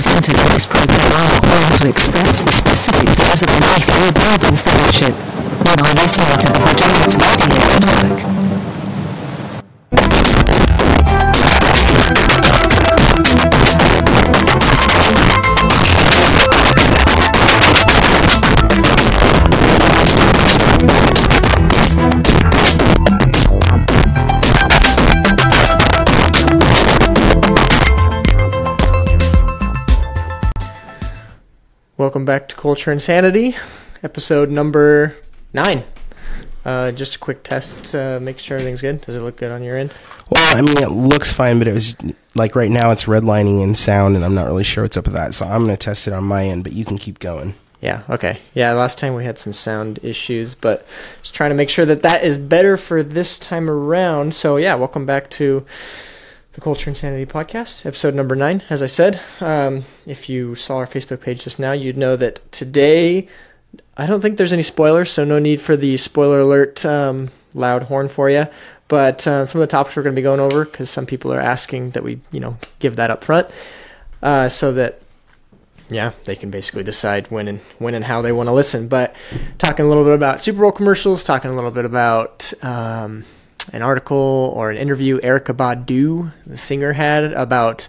presenters in this program are going to express the specific views of the Mayfield Bible Fellowship. You are listening to the Project Radio Network. Welcome back to Culture Insanity, episode number nine. Uh, just a quick test, uh, make sure everything's good. Does it look good on your end? Well, I mean, it looks fine, but it was like right now it's redlining in sound, and I'm not really sure what's up with that. So I'm going to test it on my end, but you can keep going. Yeah, okay. Yeah, last time we had some sound issues, but just trying to make sure that that is better for this time around. So, yeah, welcome back to the Culture Insanity podcast, episode number nine. As I said, um, if you saw our Facebook page just now, you'd know that today I don't think there's any spoilers, so no need for the spoiler alert um, loud horn for you. But uh, some of the topics we're going to be going over, because some people are asking that we, you know, give that up front, uh, so that yeah, they can basically decide when and when and how they want to listen. But talking a little bit about Super Bowl commercials, talking a little bit about um, an article or an interview Erykah Badu, the singer, had about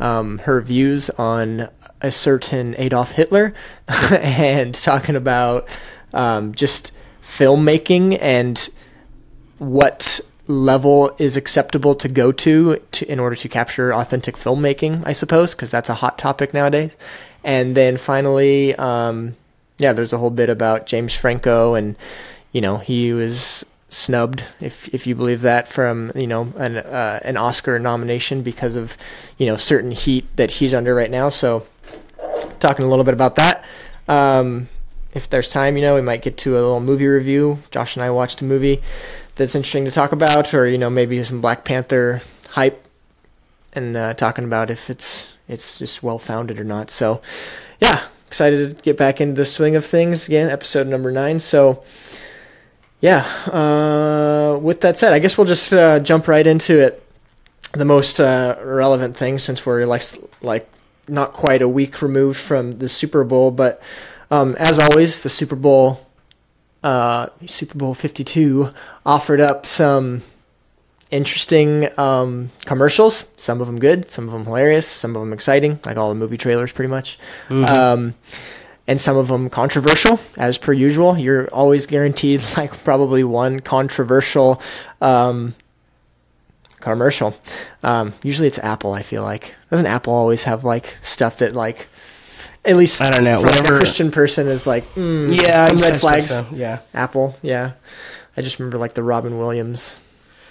um, her views on a certain Adolf Hitler, and talking about um, just filmmaking and what level is acceptable to go to, to in order to capture authentic filmmaking, I suppose, because that's a hot topic nowadays. And then finally, um, yeah, there's a whole bit about James Franco, and you know he was snubbed, if if you believe that, from you know an uh, an Oscar nomination because of you know certain heat that he's under right now. So talking a little bit about that. Um, if there's time, you know, we might get to a little movie review. Josh and I watched a movie that's interesting to talk about, or you know, maybe some Black Panther hype, and uh, talking about if it's it's just well founded or not. So, yeah, excited to get back into the swing of things again. Episode number nine. So, yeah. Uh, with that said, I guess we'll just uh, jump right into it. The most uh, relevant thing, since we're like like not quite a week removed from the Super Bowl, but um, as always, the Super Bowl, uh, Super Bowl Fifty Two, offered up some interesting um, commercials. Some of them good, some of them hilarious, some of them exciting, like all the movie trailers, pretty much. Um, and some of them controversial, as per usual. You're always guaranteed like probably one controversial um, commercial. Um, usually it's Apple. I feel like doesn't Apple always have like stuff that like at least I don't know, like, a whatever- Christian person is like mm, Yeah, some red flags. so, yeah. Apple, yeah. I just remember like the Robin Williams.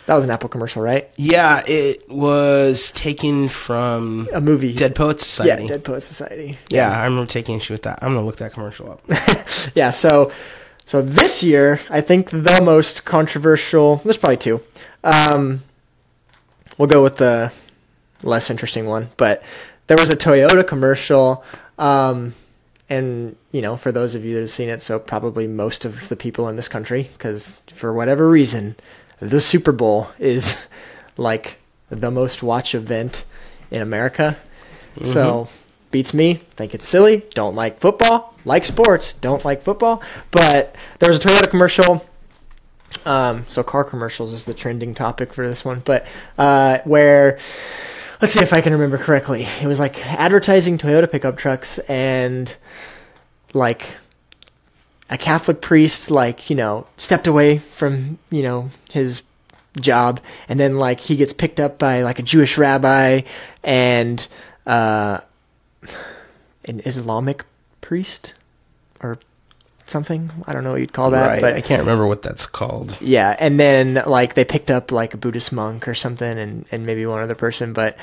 That was an Apple commercial, right? Yeah, it was taken from A movie. Dead Poets Society. Yeah, Dead Poet Society. Yeah, I remember taking issue with that. I'm gonna look that commercial up. Yeah, so so this year, I think the most controversial. There's probably two. Um, we'll go with the less interesting one, but there was a Toyota commercial, um, and you know, for those of you that have seen it, so probably most of the people in this country, because for whatever reason, the Super Bowl is like the most watched event in America. So beats me. Think it's silly. Don't like football. Like sports. Don't like football. But there was a Toyota commercial. Um, so car commercials is the trending topic for this one. But uh, where let's see if I can remember correctly. It was like advertising Toyota pickup trucks and like a Catholic priest, like, you know, stepped away from, you know, his job and then like he gets picked up by like a Jewish rabbi and uh an Islamic priest or something. I don't know what you'd call that, right, but I can't remember what that's called. yeah, and then like they picked up like a Buddhist monk or something, and and maybe one other person. But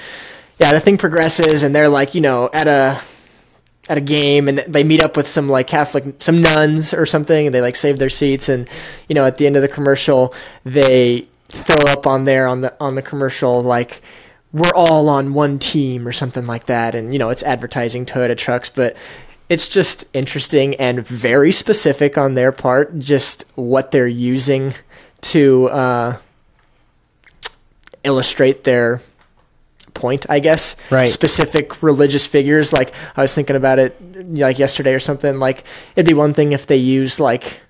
yeah, the thing progresses, and they're like you know at a at a game, and they meet up with some like Catholic some nuns or something, and they like save their seats, and you know at the end of the commercial they throw up on there on the on the commercial like we're all on one team or something like that, and you know it's advertising Toyota trucks, but it's just interesting and very specific on their part, just what they're using to uh, illustrate their point, I guess. Right. Specific religious figures. Like I was thinking about it like yesterday or something. Like it'd be one thing if they used like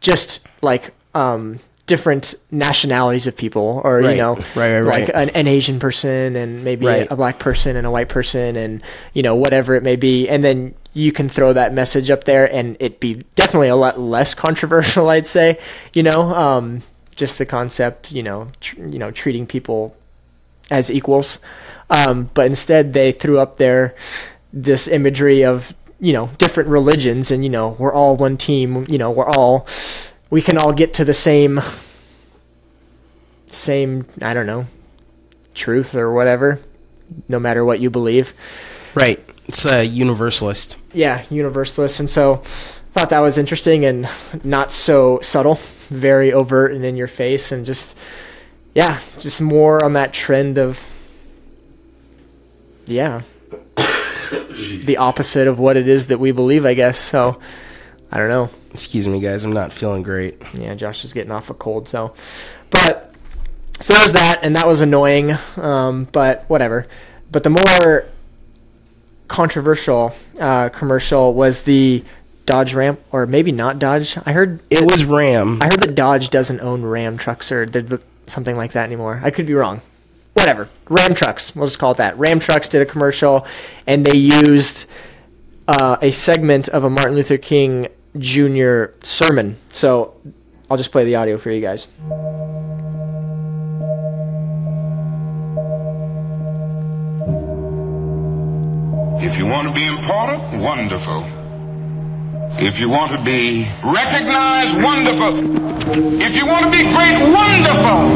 just like um different nationalities of people or you know Right, right, like right. an, an asian person and maybe Right. a black person and a white person and you know whatever it may be and then you can throw that message up there and it'd be definitely a lot less controversial i'd say you know um just the concept you know tr- you know treating people as equals um but instead they threw up there this imagery of you know different religions and you know we're all one team you know we're all we can all get to the same same i don't know truth or whatever no matter what you believe Right. It's a universalist. yeah universalist and so thought that was interesting and not so subtle very overt and in your face and just yeah just more on that trend of yeah the opposite of what it is that we believe i guess so i don't know Excuse me, guys. I'm not feeling great. yeah, Josh is getting off a cold, so. But so there was that, and that was annoying. Um, but whatever. But the more controversial uh, commercial was the Dodge Ram, or maybe not Dodge. I heard It was Ram. I heard that Dodge doesn't own Ram trucks or did something like that anymore. I could be wrong. Whatever. Ram trucks. We'll just call it that. Ram trucks did a commercial, and they used uh, a segment of a Martin Luther King Jr. sermon. So I'll just play the audio for you guys. If you want to be important, wonderful. If you want to be recognized, wonderful. If you want to be great, wonderful.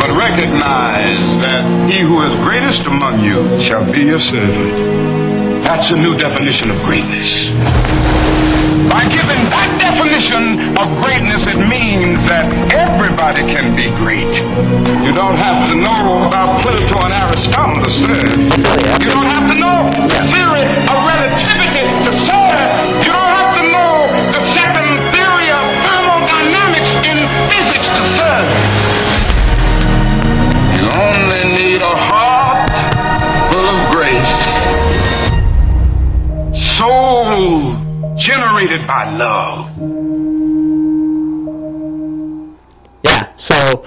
But recognize that he who is greatest among you shall be your servant. That's a new definition of greatness. By giving that definition of greatness, it means that everybody can be great. You don't have to know about Plato and Aristotle to serve. You don't have to know the theory You only need a heart full of grace. Soul generated by love. Yeah. So,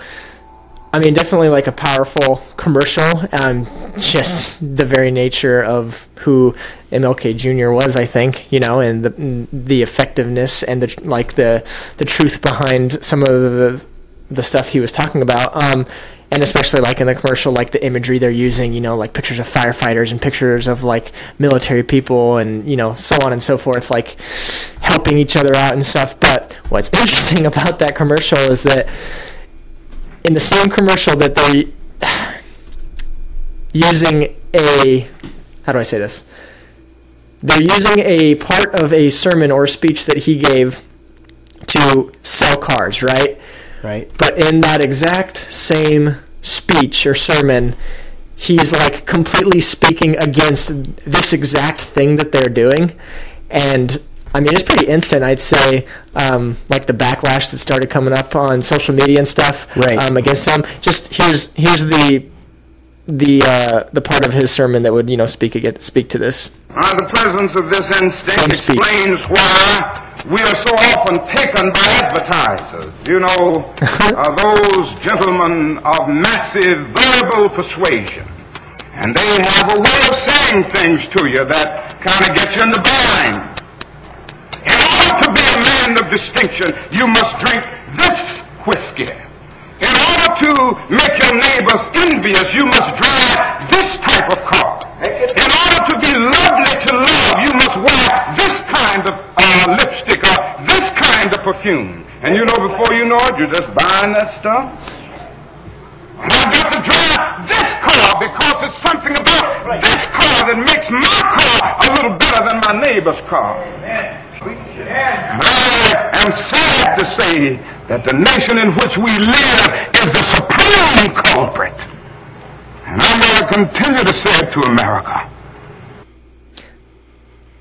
I mean, definitely like a powerful commercial. Um, just the very nature of who MLK Jr. was, I think, you know, and the the effectiveness and the like the the truth behind some of the the stuff he was talking about. Um, and especially like in the commercial, like the imagery they're using, you know, like pictures of firefighters and pictures of like military people and you know so on and so forth, like helping each other out and stuff. But what's interesting about that commercial is that in the same commercial that they're using a how do I say this? They're using a part of a sermon or speech that he gave to sell cars, right? Right. But in that exact same speech or sermon, he's like completely speaking against this exact thing that they're doing. And I mean, it's pretty instant, I'd say, um, like the backlash that started coming up on social media and stuff Right. um, against him. Just here's here's the the uh, the part of his sermon that would you know speak against, speak to this. Uh, the presence of this instinct explains why we are so often taken by advertisers. You know, uh, those gentlemen of massive verbal persuasion. And they have a way of saying things to you that kind of get you in the bind. In order to be a man of distinction, you must drink this whiskey. In order to make your neighbors envious, you must drive this type of car. In order to be lovely to love, you must wear this kind of uh, lipstick or this kind of perfume. And you know, before you know it, you're just buying that stuff. And I got to drive this car because it's something about this car that makes my car a little better than my neighbor's car. And I am sad to say that the nation in which we live is the supreme culprit. And I'm going to continue to say it to America.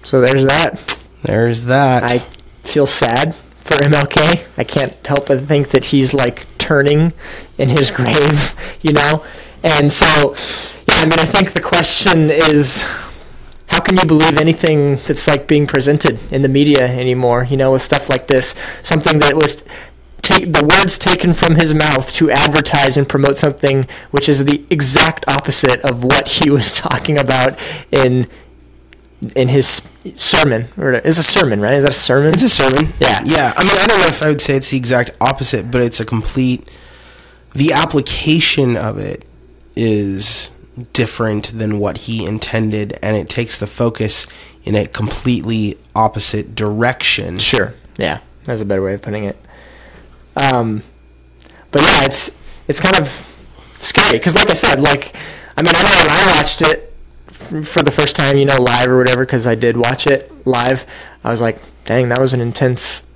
So there's that. There's that. I feel sad for MLK. I can't help but think that he's like turning in his grave, you know? And so, yeah, I mean, I think the question is, how can you believe anything that's like being presented in the media anymore? You know, with stuff like this, something that was take the words taken from his mouth to advertise and promote something which is the exact opposite of what he was talking about in in his sermon or is a sermon right is that a sermon It's a sermon. Yeah. Yeah. I mean, I don't know if I would say it's the exact opposite, but it's a complete. The application of it is different than what he intended, and it takes the focus in a completely opposite direction. Sure. Yeah, that's a better way of putting it. Um, but yeah, it's it's kind of scary because, like I said, like I mean, I don't know when I watched it for the first time, you know, live or whatever, because I did watch it live. I was like, dang, that was an intense.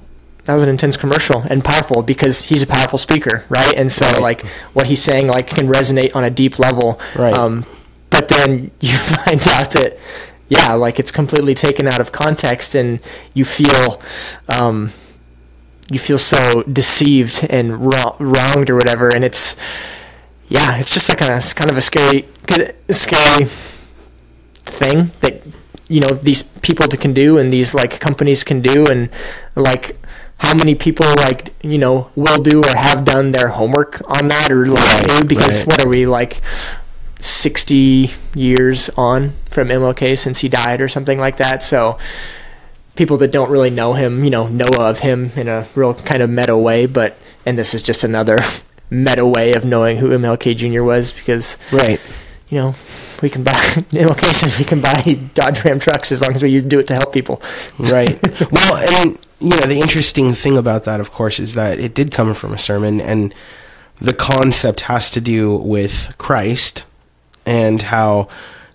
That was an intense commercial and powerful because he's a powerful speaker, right? And so, Right. like, what he's saying, like, can resonate on a deep level. Right. Um, but then you find out that, yeah, like, it's completely taken out of context, and you feel, um, you feel so deceived and wrong, wronged or whatever, and it's yeah, it's just like a kind of a scary scary thing that you know these people can do and these like companies can do and like how many people like you know will do or have done their homework on that or like Right, because right. what are we like 60 years on from MLK since he died or something like that so people that don't really know him, you know, know of him in a real kind of meta way, but and this is just another meta way of knowing who MLK Jr. was because Right. you know we can buy MLK says we can buy Dodge Ram trucks as long as we do it to help people. Right. well, and you know the interesting thing about that, of course, is that it did come from a sermon, and the concept has to do with Christ and how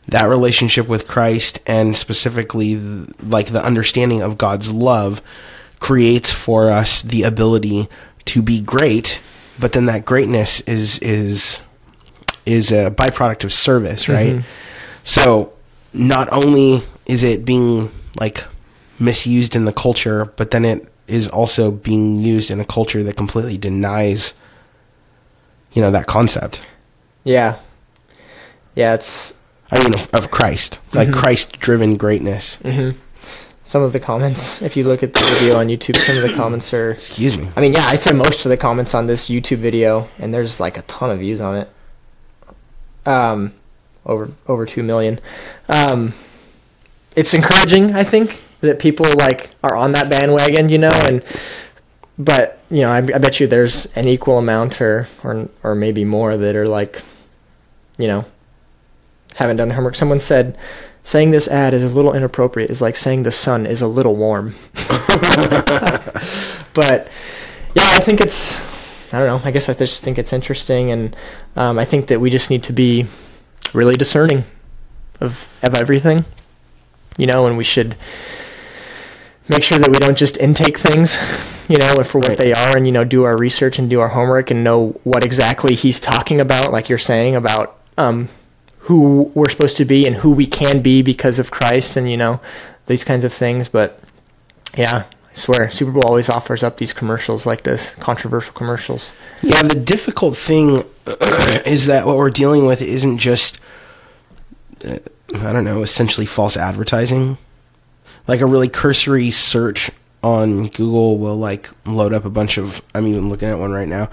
that relationship with Christ, and specifically th- like the understanding of God's love, creates for us the ability to be great. But then that greatness is is is a byproduct of service, right? Mm-hmm. So not only is it being like misused in the culture, but then it is also being used in a culture that completely denies you know that concept. Yeah, yeah, it's I mean of, of Christ, like mm-hmm. Christ driven greatness. Mm-hmm. some of the comments. If you look at the video on YouTube, some of the comments are. Excuse me. I mean, yeah, I'd say most of the comments on this YouTube video, and there's like a ton of views on it. Um, over over two million. Um, it's encouraging, I think, that people like are on that bandwagon, you know, and but you know, I, I bet you there's an equal amount or or or maybe more that are like, you know, haven't done the homework. Someone said. Saying this ad is a little inappropriate is like saying the sun is a little warm. but yeah, I think it's I don't know. I guess I just think it's interesting, and um, I think that we just need to be really discerning of of everything, you know, and we should make sure that we don't just intake things, you know, for what Right. they are, and you know, do our research and do our homework and know what exactly he's talking about, like you're saying about um, who we're supposed to be and who we can be because of Christ, and you know, these kinds of things. But yeah, I swear, Super Bowl always offers up these commercials like this, controversial commercials. Yeah, the difficult thing is that what we're dealing with isn't just, uh, I don't know, essentially false advertising. Like a really cursory search on Google will like load up a bunch of. I'm even looking at one right now.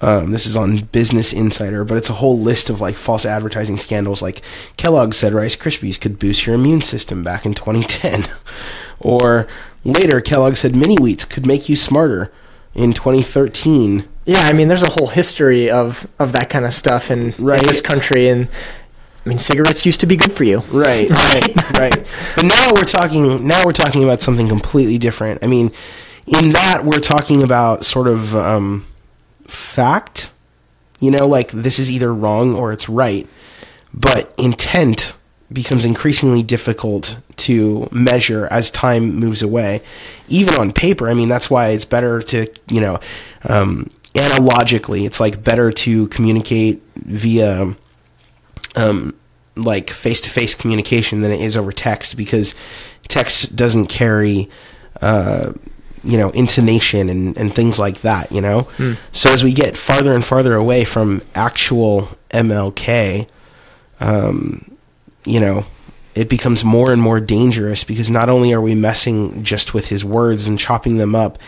Um, this is on Business Insider, but it's a whole list of like false advertising scandals. Like Kellogg said Rice Krispies could boost your immune system back in 2010, or later Kellogg said mini wheats could make you smarter in 2013. Yeah, I mean, there's a whole history of of that kind of stuff in, Right. in this country, and I mean, cigarettes used to be good for you. Right, right, right. But now we're talking. Now we're talking about something completely different. I mean, in that we're talking about sort of um, fact. You know, like this is either wrong or it's right. But intent becomes increasingly difficult to measure as time moves away. Even on paper, I mean, that's why it's better to, you know, um, analogically, it's like better to communicate via um, like face to face communication than it is over text because text doesn't carry uh, you know intonation and, and things like that you know so as we get farther and farther away from actual MLK um, you know, it becomes more and more dangerous because not only are we messing just with his words and chopping them up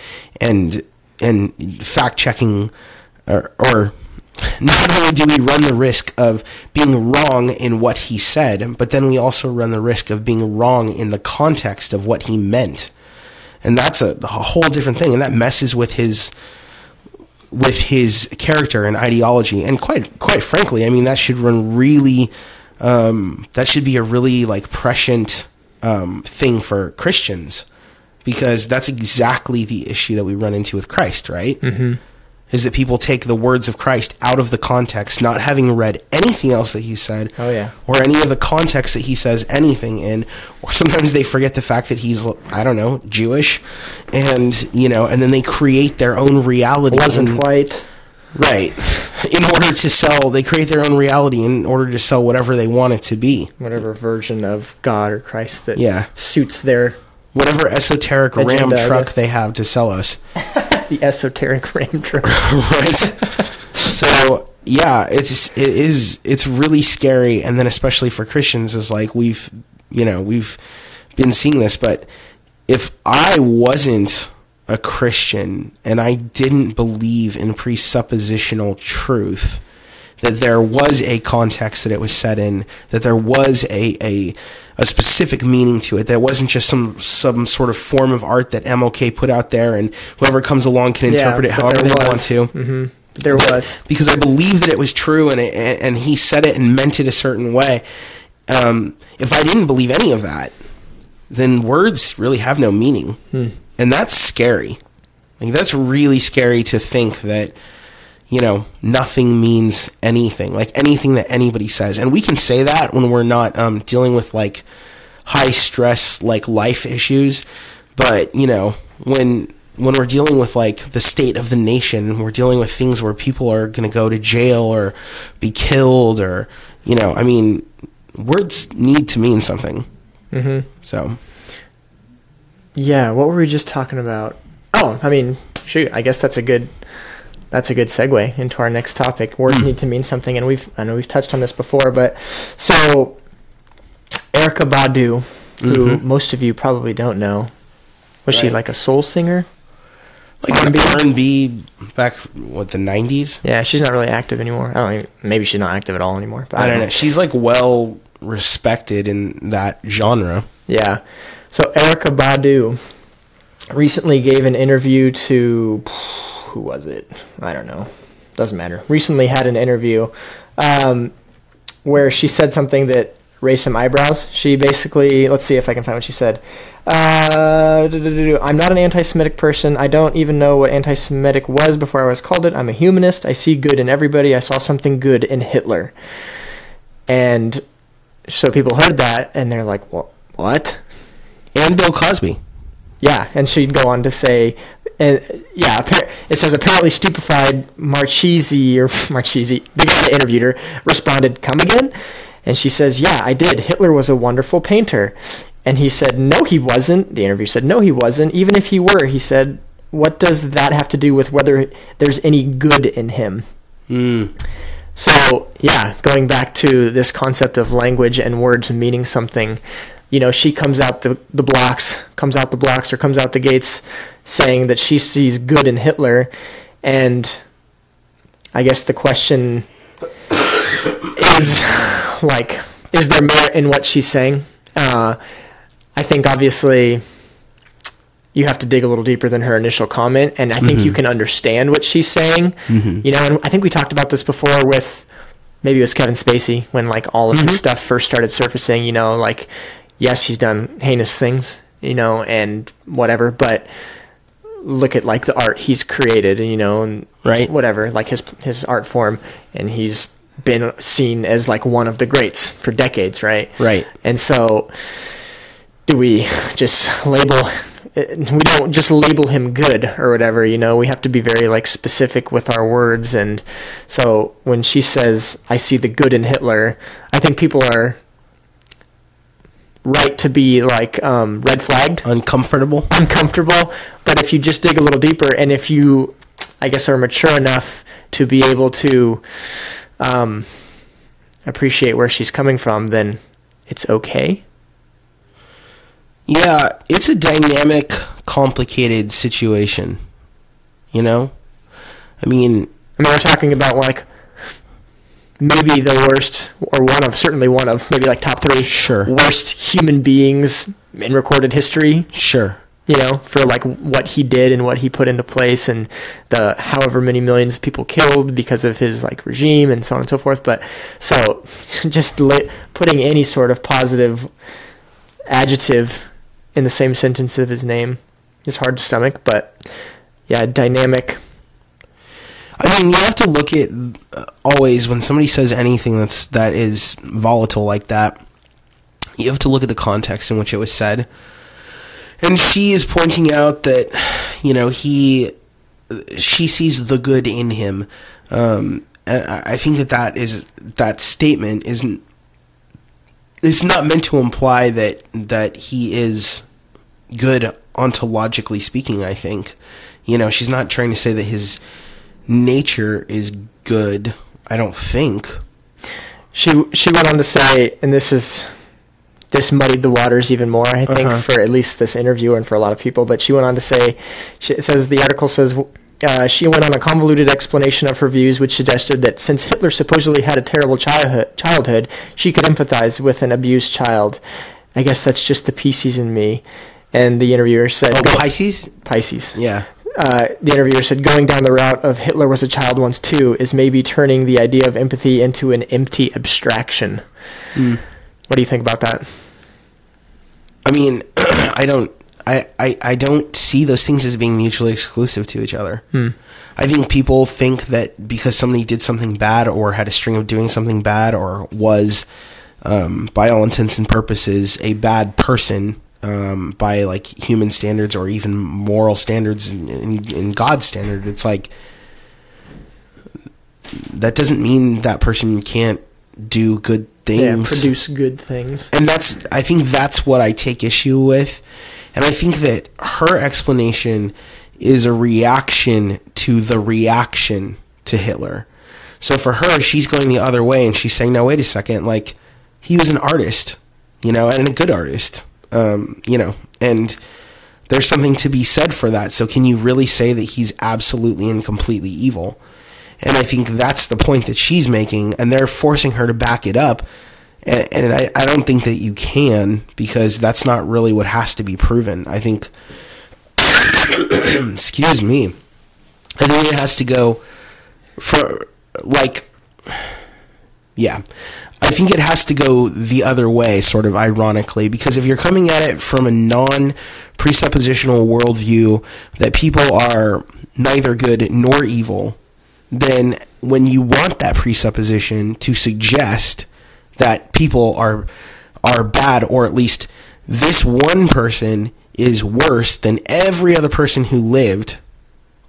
and and fact checking or, or not only do we run the risk of being wrong in what he said, but then we also run the risk of being wrong in the context of what he meant. And that's a, a whole different thing. And that messes with his with his character and ideology. And quite quite frankly, I mean that should run really um, that should be a really like prescient um, thing for Christians because that's exactly the issue that we run into with Christ, right? Mm-hmm. Is that people take the words of Christ out of the context, not having read anything else that he said, Oh, yeah. or any of the context that he says anything in, or sometimes they forget the fact that he's, I don't know, Jewish, and you know, and then they create their own reality. Wasn't and- white. Right in order to sell. They create their own reality in order to sell whatever they want it to be. Whatever version of God or Christ that Yeah. suits their whatever esoteric ram Agenda, I truck they have to sell us. the esoteric ram truck. right? so yeah, it's it is it's really scary, and then especially for Christians, is like we've you know we've been seeing this, but if I wasn't a Christian and I didn't believe in presuppositional truth, that there was a context that it was set in, that there was a, a a specific meaning to it, that it wasn't just some some sort of form of art that MLK put out there and whoever comes along can Yeah, interpret it however they want was. to hmm There was. because I believe that it was true and it, and he said it and meant it a certain way. Um, if I didn't believe any of that, then words really have no meaning, and that's scary. Like that's really scary to think that you know nothing means anything, like anything that anybody says, and we can say that when we're not um, dealing with like high stress like life issues, but you know when when we're dealing with like the state of the nation, we're dealing with things where people are going to go to jail or be killed, or you know, I mean, words need to mean something. hmm So Yeah, what were we just talking about? Oh, I mean, shoot, I guess that's a good that's a good segue into our next topic. Words need to mean something, and we've I know we've touched on this before, but so Erykah Badu, who Mhm. most of you probably don't know, was she like a soul singer? like R&B? R and B back what the nineties. Yeah, she's not really active anymore. I don't even, maybe she's not active at all anymore. But I don't know. She's like well respected in that genre. Yeah. So Erykah Badu recently gave an interview to who was it? I don't know. Doesn't matter. Recently had an interview um, where she said something that raised some eyebrows. She basically, let's see if I can find what she said. Uh. I'm not an anti-Semitic person. I don't even know what anti-Semitic was before I was called it. I'm a humanist. I see good in everybody. I saw something good in Hitler. And so people heard that and they're like, "Well, what?" And Bill Cosby. Yeah, and she'd go on to say, and yeah, it says apparently stupefied Marchese or Marchese, the guy that interviewed her, responded, "Come again?" And she says, "Yeah, I did. Hitler was a wonderful painter." And he said, "No, he wasn't." The interview said, "No, he wasn't. Even if he were," he said, "What does that have to do with whether there's any good in him?" Mm. So, yeah, going back to this concept of language and words meaning something, you know, she comes out the, the blocks, comes out the blocks, or comes out the gates saying that she sees good in Hitler. And I guess the question is like, is there merit in what she's saying? Uh, I think obviously you have to dig a little deeper than her initial comment, and I think you mm-hmm. can understand what she's saying. Mm-hmm. You know, and I think we talked about this before with maybe it was Kevin Spacey when like all of mm-hmm. his stuff first started surfacing. You know, like yes, he's done heinous things, you know, and whatever, but look at like the art he's created, you know, and Right. whatever, like his his art form, and he's been seen as like one of the greats for decades, right? Right. And so, do we just label? We don't just label him good or whatever, you know. We have to be very like specific with our words, and so when she says, "I see the good in Hitler," I think people are right to be like um, red flagged Uncomfortable. uncomfortable. But if you just dig a little deeper, and if you, I guess, are mature enough to be able to, um, appreciate where she's coming from, then it's okay. Yeah, it's a dynamic, complicated situation. You know? I mean, I mean, we're talking about like maybe the worst, or one of, certainly one of, maybe like top three Sure. worst human beings in recorded history. sure. You know, for like what he did and what he put into place, and the however many millions of people killed because of his like regime and so on and so forth. But so, just li- putting any sort of positive adjective in the same sentence of his name is hard to stomach. But yeah, dynamic. I mean, you have to look at uh, always when somebody says anything that's that is volatile like that. You have to look at the context in which it was said. And she is pointing out that, you know, he, she sees the good in him. Um, and I think that that is that statement isn't. It's not meant to imply that that he is good ontologically speaking. I think, you know, she's not trying to say that his nature is good. I don't think. She she went on to say, and this is this muddied the waters even more, I think, Uh-huh. for at least this interviewer and for a lot of people. But she went on to say, she, says the article says. Uh, she went on a convoluted explanation of her views, which suggested that since Hitler supposedly had a terrible childhood, childhood, she could empathize with an abused child. I guess that's just the Pisces in me. And the interviewer said, Oh, Pisces. Pisces. Yeah. Uh, the interviewer said, going down the route of Hitler was a child once too is maybe turning the idea of empathy into an empty abstraction. Hmm. What do you think about that? I mean, I don't, I, I, I don't see those things as being mutually exclusive to each other. I think people think that because somebody did something bad or had a string of doing something bad or was, um, by all intents and purposes, a bad person um, by like human standards or even moral standards in God's standard. It's like that doesn't mean that person can't do good things Yeah, produce good things. and that's I think that's what I take issue with, and I think that her explanation is a reaction to the reaction to Hitler. So for her, she's going the other way, and she's saying, "No, wait a second. Like he was an artist, you know, and a good artist, um, you know, and." There's something to be said for that. So, can you really say that he's absolutely and completely evil? And I think that's the point that she's making, and they're forcing her to back it up. And, and I, I don't think that you can because that's not really what has to be proven. I think, excuse me, I think it has to go for like, yeah, I think it has to go the other way, sort of ironically, because if you're coming at it from a non presuppositional worldview that people are neither good nor evil, then when you want that presupposition to suggest that people are are bad or at least this one person is worse than every other person who lived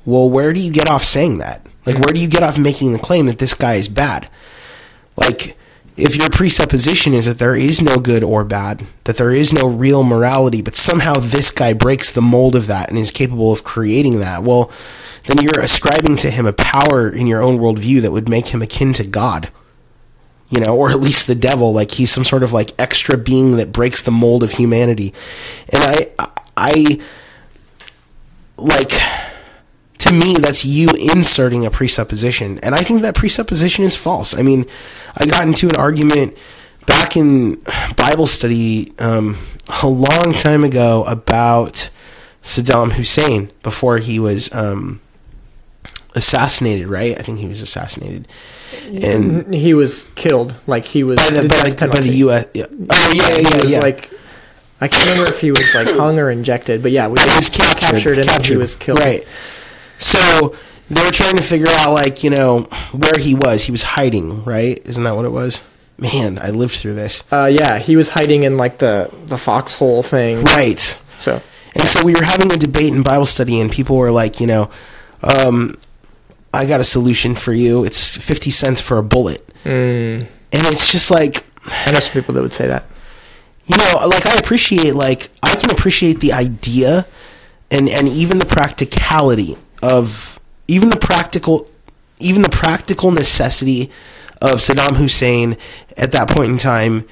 well where do you get off saying that? Like where do you get off making the claim that this guy is bad? Like if your presupposition is that there is no good or bad that there is no real morality but somehow this guy breaks the mold of that and is capable of creating that well then you're ascribing to him a power in your own worldview that would make him akin to god you know, or at least the devil, like he's some sort of like extra being that breaks the mold of humanity. And I, I, like, to me, that's you inserting a presupposition. And I think that presupposition is false. I mean, I got into an argument back in Bible study um, a long time ago about Saddam Hussein before he was um, assassinated, right? I think he was assassinated. And He was killed. Like he was by the, by the, by the U.S. Yeah. Oh yeah, he yeah, was yeah. like I can't remember if he was like hung or injected, but yeah, we he was captured, captured and then he was killed. Right. So they were trying to figure out, like, you know, where he was. He was hiding, right? Isn't that what it was? Man, I lived through this. Uh, yeah, he was hiding in like the the foxhole thing. Right. So And so we were having a debate in Bible study, and people were like, you know, um, I got a solution for you. It's 50 cents for a bullet. mm, And it's just like, I know some people that would say that. you know, like I appreciate, like I can appreciate the idea, and and even the practicality of even the practical, even the practical necessity of Saddam Hussein at that point in time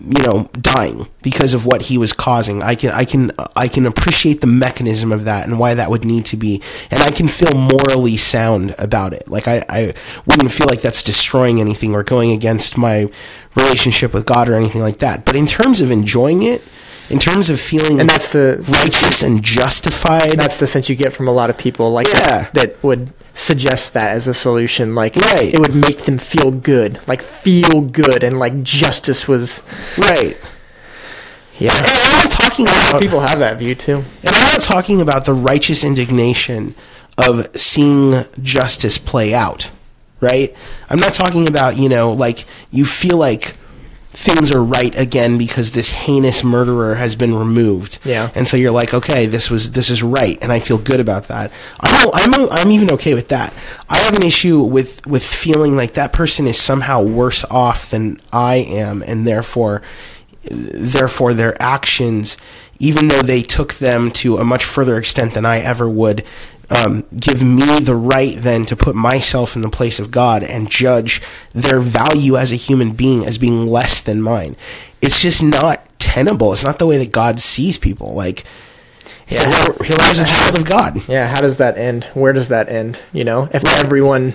you know dying because of what he was causing. I can i can i can appreciate the mechanism of that and why that would need to be. And i can feel morally sound about it. Like i i wouldn't feel like that's destroying anything or going against my relationship with god or anything like that. But in terms of enjoying it in terms of feeling And that's the righteous and justified that's the sense you get from a lot of people like Yeah. that, that would suggest that as a solution like Right. it would make them feel good like feel good and like justice was right yeah and i'm not talking about people have that view too And I'm not talking about the righteous indignation of seeing justice play out, right? I'm not talking about, you know, like you feel like things are right again because this heinous murderer has been removed. Yeah. And so you're like, okay, this was this is right and I feel good about that. I'm I'm I'm even okay with that. I have an issue with with feeling like that person is somehow worse off than I am and therefore therefore their actions even though they took them to a much further extent than I ever would um, give me the right then to put myself in the place of God and judge their value as a human being as being less than mine. It's just not tenable. It's not the way that God sees people. Like Yeah. Hitler, Hitler was a child of God. yeah how does that end where does that end you know if everyone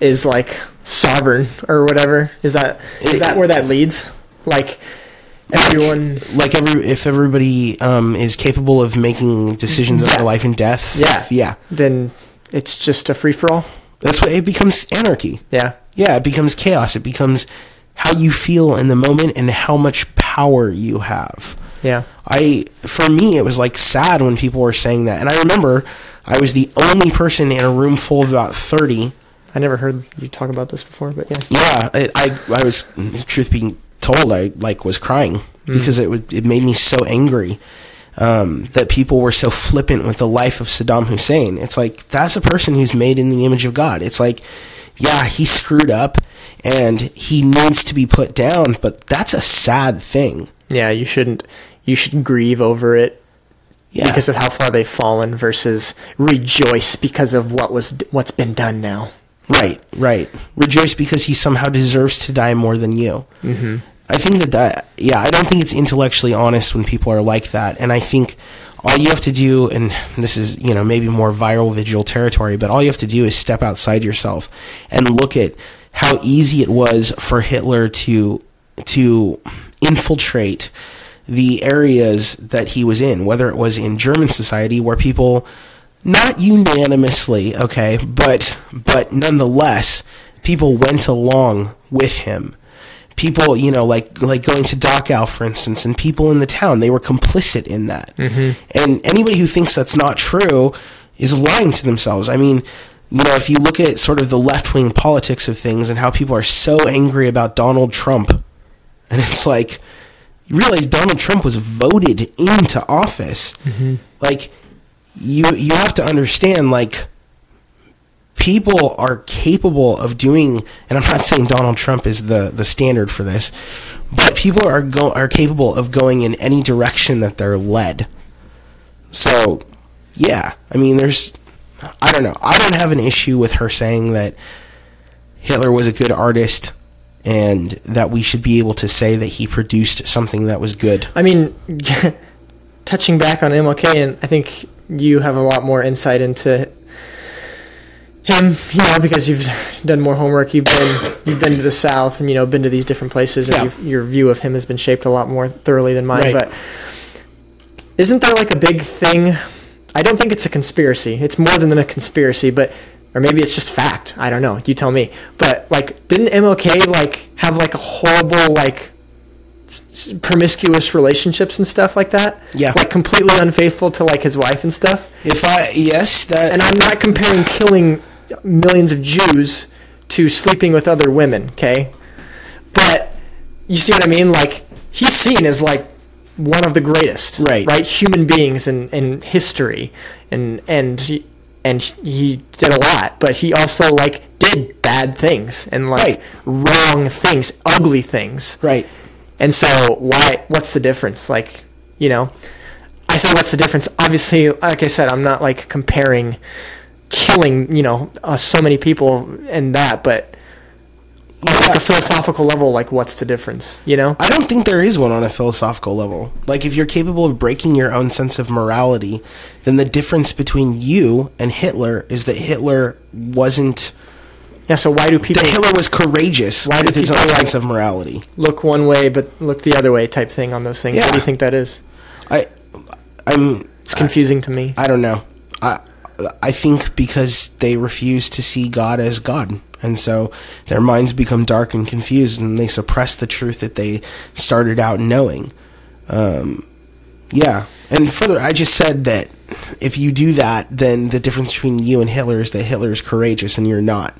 is like sovereign or whatever is that is that where that leads like everyone Like every if everybody um, is capable of making decisions Yeah. about life and death. yeah yeah. then it's just a free-for-all That's what it becomes anarchy. yeah Yeah, it becomes chaos. It becomes how you feel in the moment and how much power you have. yeah I for me it was like sad when people were saying that. And I remember I was the only person in a room full of about 30. I never heard you talk about this before, but yeah. Yeah, it, I I was truth being told I like was crying because it was it made me so angry. Um, that people were so flippant with the life of Saddam Hussein. It's like that's a person who's made in the image of God. It's like, yeah, he screwed up and he needs to be put down, but that's a sad thing. Yeah, you shouldn't. You should grieve over it Yeah. because of how far they've fallen, versus rejoice because of what was what's been done now. Right, right. Rejoice because he somehow deserves to die more than you. Mm-hmm. I think that that, yeah, I don't think it's intellectually honest when people are like that. And I think all you have to do, and this is, you know, maybe more viral vigil territory, but all you have to do is step outside yourself and look at how easy it was for Hitler to, to infiltrate the areas that he was in, whether it was in German society where people not unanimously, okay, but but nonetheless, people went along with him. People, you know, like like going to Dachau, for instance, and people in the town, they were complicit in that. Mm-hmm. And anybody who thinks that's not true is lying to themselves. I mean, you know, if you look at sort of the left wing politics of things and how people are so angry about Donald Trump, and it's like you realize Donald Trump was voted into office. Like you you have to understand like people are capable of doing and I'm not saying Donald Trump is the the standard for this, but people are go are capable of going in any direction that they're led. So, yeah, I mean there's I don't know. I don't have an issue with her saying that Hitler was a good artist and that we should be able to say that he produced something that was good. I mean, touching back on MLK, and I think you have a lot more insight into him, you know, because you've done more homework. You've been you've been to the South, and you know, been to these different places, and Yeah. you've, your view of him has been shaped a lot more thoroughly than mine. Right. But isn't there like a big thing? I don't think it's a conspiracy. It's more than a conspiracy, but or maybe it's just fact. I don't know. You tell me. But like, didn't MLK like have like a horrible like s- promiscuous relationships and stuff like that? Yeah. Like completely unfaithful to like his wife and stuff. If I yes, that And I'm not comparing killing millions of Jews to sleeping with other women, okay? But you see what I mean? Like he's seen as like one of the greatest, Right. Right, human beings in, in history, and and he, and he did a lot, but he also like did bad things and like Right. wrong things, ugly things, right. and so why what's the difference? Like, you know, I say what's the difference? Obviously, like I said, I'm not like comparing killing, you know, uh, so many people and that, but on like a philosophical level, like what's the difference? You know? I don't think there is one on a philosophical level. Like, if you're capable of breaking your own sense of morality, then the difference between you and Hitler is that Hitler wasn't. Yeah. So why do people That Hitler was courageous Why do with his own like- sense of morality. look one way but look the other way type thing on those things? What do you think that is? I, I'm. It's confusing to me. I don't know. I I think because they refuse to see God as God, and so their minds become dark and confused, and they suppress the truth that they started out knowing. Um, yeah, and further, I just said that if you do that, then the difference between you and Hitler is that Hitler is courageous and you're not.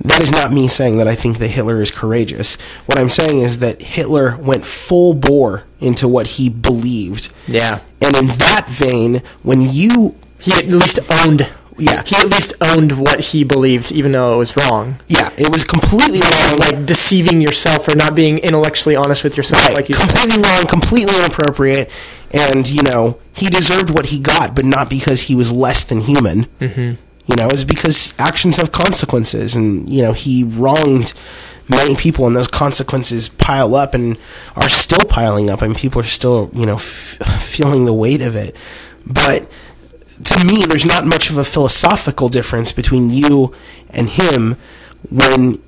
That is not me saying that I think that Hitler is courageous. What I'm saying is that Hitler went full bore into what he believed. Yeah. And in that vein, when you He at least owned. Yeah. He at least owned what he believed, even though it was wrong. yeah, it was completely wrong, like deceiving yourself or not being intellectually honest with yourself, right, like you said. completely wrong, completely inappropriate, and you know he deserved what he got, but not because he was less than human. Mm-hmm. You know, it's because actions have consequences, and you know he wronged many people, and those consequences pile up and are still piling up, and people are still you know f- feeling the weight of it. But to me, there's not much of a philosophical difference between you and him when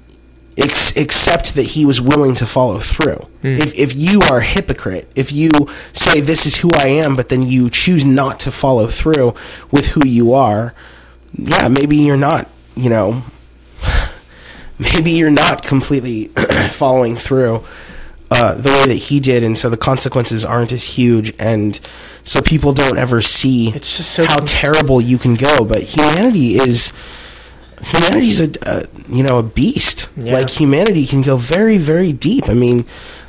ex- except that he was willing to follow through. Hmm. If, if you are a hypocrite, if you say this is who I am, but then you choose not to follow through with who you are, yeah, maybe you're not, you know, maybe you're not completely following through uh, the way that he did, and so the consequences aren't as huge, and so people don't ever see It's just so how con- terrible you can go. But humanity is humanity's a, a you know a beast. Yeah. Like humanity can go very very deep. I mean,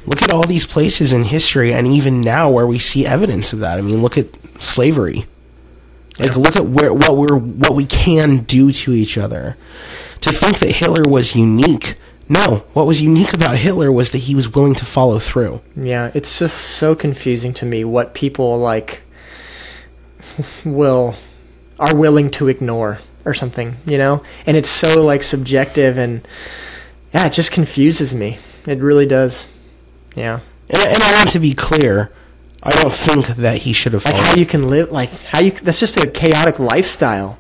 look at all these places in history, and even now where we see evidence of that. I mean, look at slavery. Like, look at where what we're what we can do to each other. To think that Hitler was unique. No, what was unique about Hitler was that he was willing to follow through. Yeah, it's just so confusing to me what people like will are willing to ignore or something, you know? And it's so like subjective and yeah, it just confuses me. It really does. Yeah. And, and I want to be clear. I don't think that he should have Like how you can live like how you that's just a chaotic lifestyle.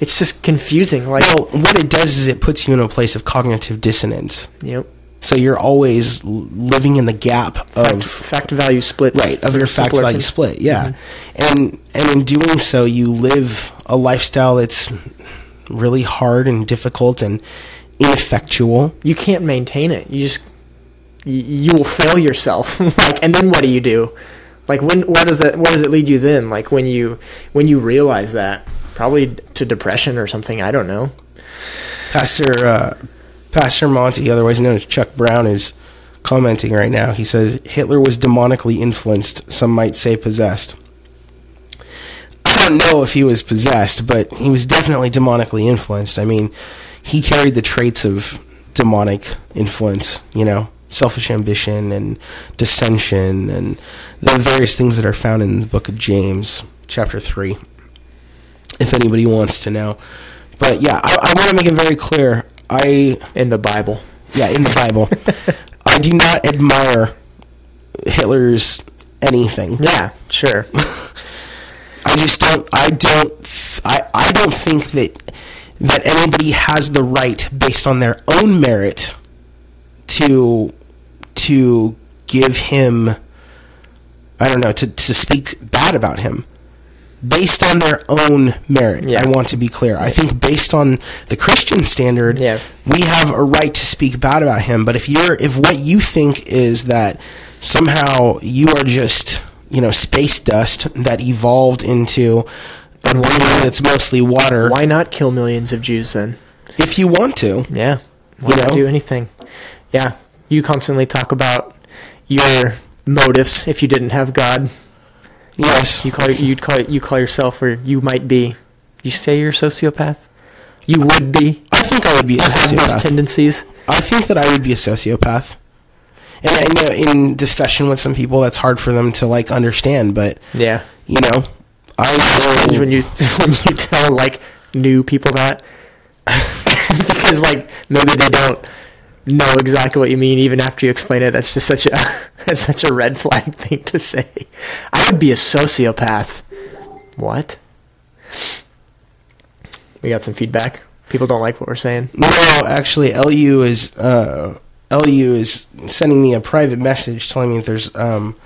It's just confusing like Well, what it does is it puts you in a place of cognitive dissonance. Yep. So you're always living in the gap of fact value splits. right of your fact value split. Yeah, Mm-hmm. and and in doing so, you live a lifestyle that's really hard and difficult and ineffectual. you can't maintain it. You just you, you will fail yourself. like, and then what do you do? Like, when where does that where does it lead you then? Like when you when you realize that, probably to depression or something. I don't know. Pastor uh, Pastor Monty, otherwise known as Chuck Brown, is commenting right now. He says Hitler was demonically influenced. Some might say possessed. I don't know if he was possessed, but he was definitely demonically influenced. I mean, he carried the traits of demonic influence. You know, selfish ambition and dissension, and the various things that are found in the book of James, chapter three. If anybody wants to know. But yeah, I, I want to make it very clear. I In the Bible, yeah, in the Bible, I do not admire Hitler's anything. yeah, sure. I just don't. I don't. th- I I don't think that that anybody has the right, based on their own merit, to to give him. I don't know to to speak bad about him. Based on their own merit, Yeah. I want to be clear. I think based on the Christian standard, Yes. we have a right to speak bad about him. But if you're, if what you think is that somehow you are just, you know, space dust that evolved into a not? that's mostly water, Why not kill millions of Jews then? if you want to, Yeah. Why You not know? do anything? Yeah. You constantly talk about your motives if you didn't have God. Yes, You call you'd call you call yourself or you might be. You say you're a sociopath. You would be. I think I would be a Have those tendencies. I think that I would be a sociopath. And I know in discussion with some people, that's hard for them to like understand. But Yeah. you know, I Cringe when you when you tell like new people that because like maybe they don't know exactly what you mean even after you explain it. That's just such a that's such a red flag thing to say. I would be a sociopath. What? We got some feedback. People don't like what we're saying. No, actually, LU is uh, LU is sending me a private message telling me that there's um,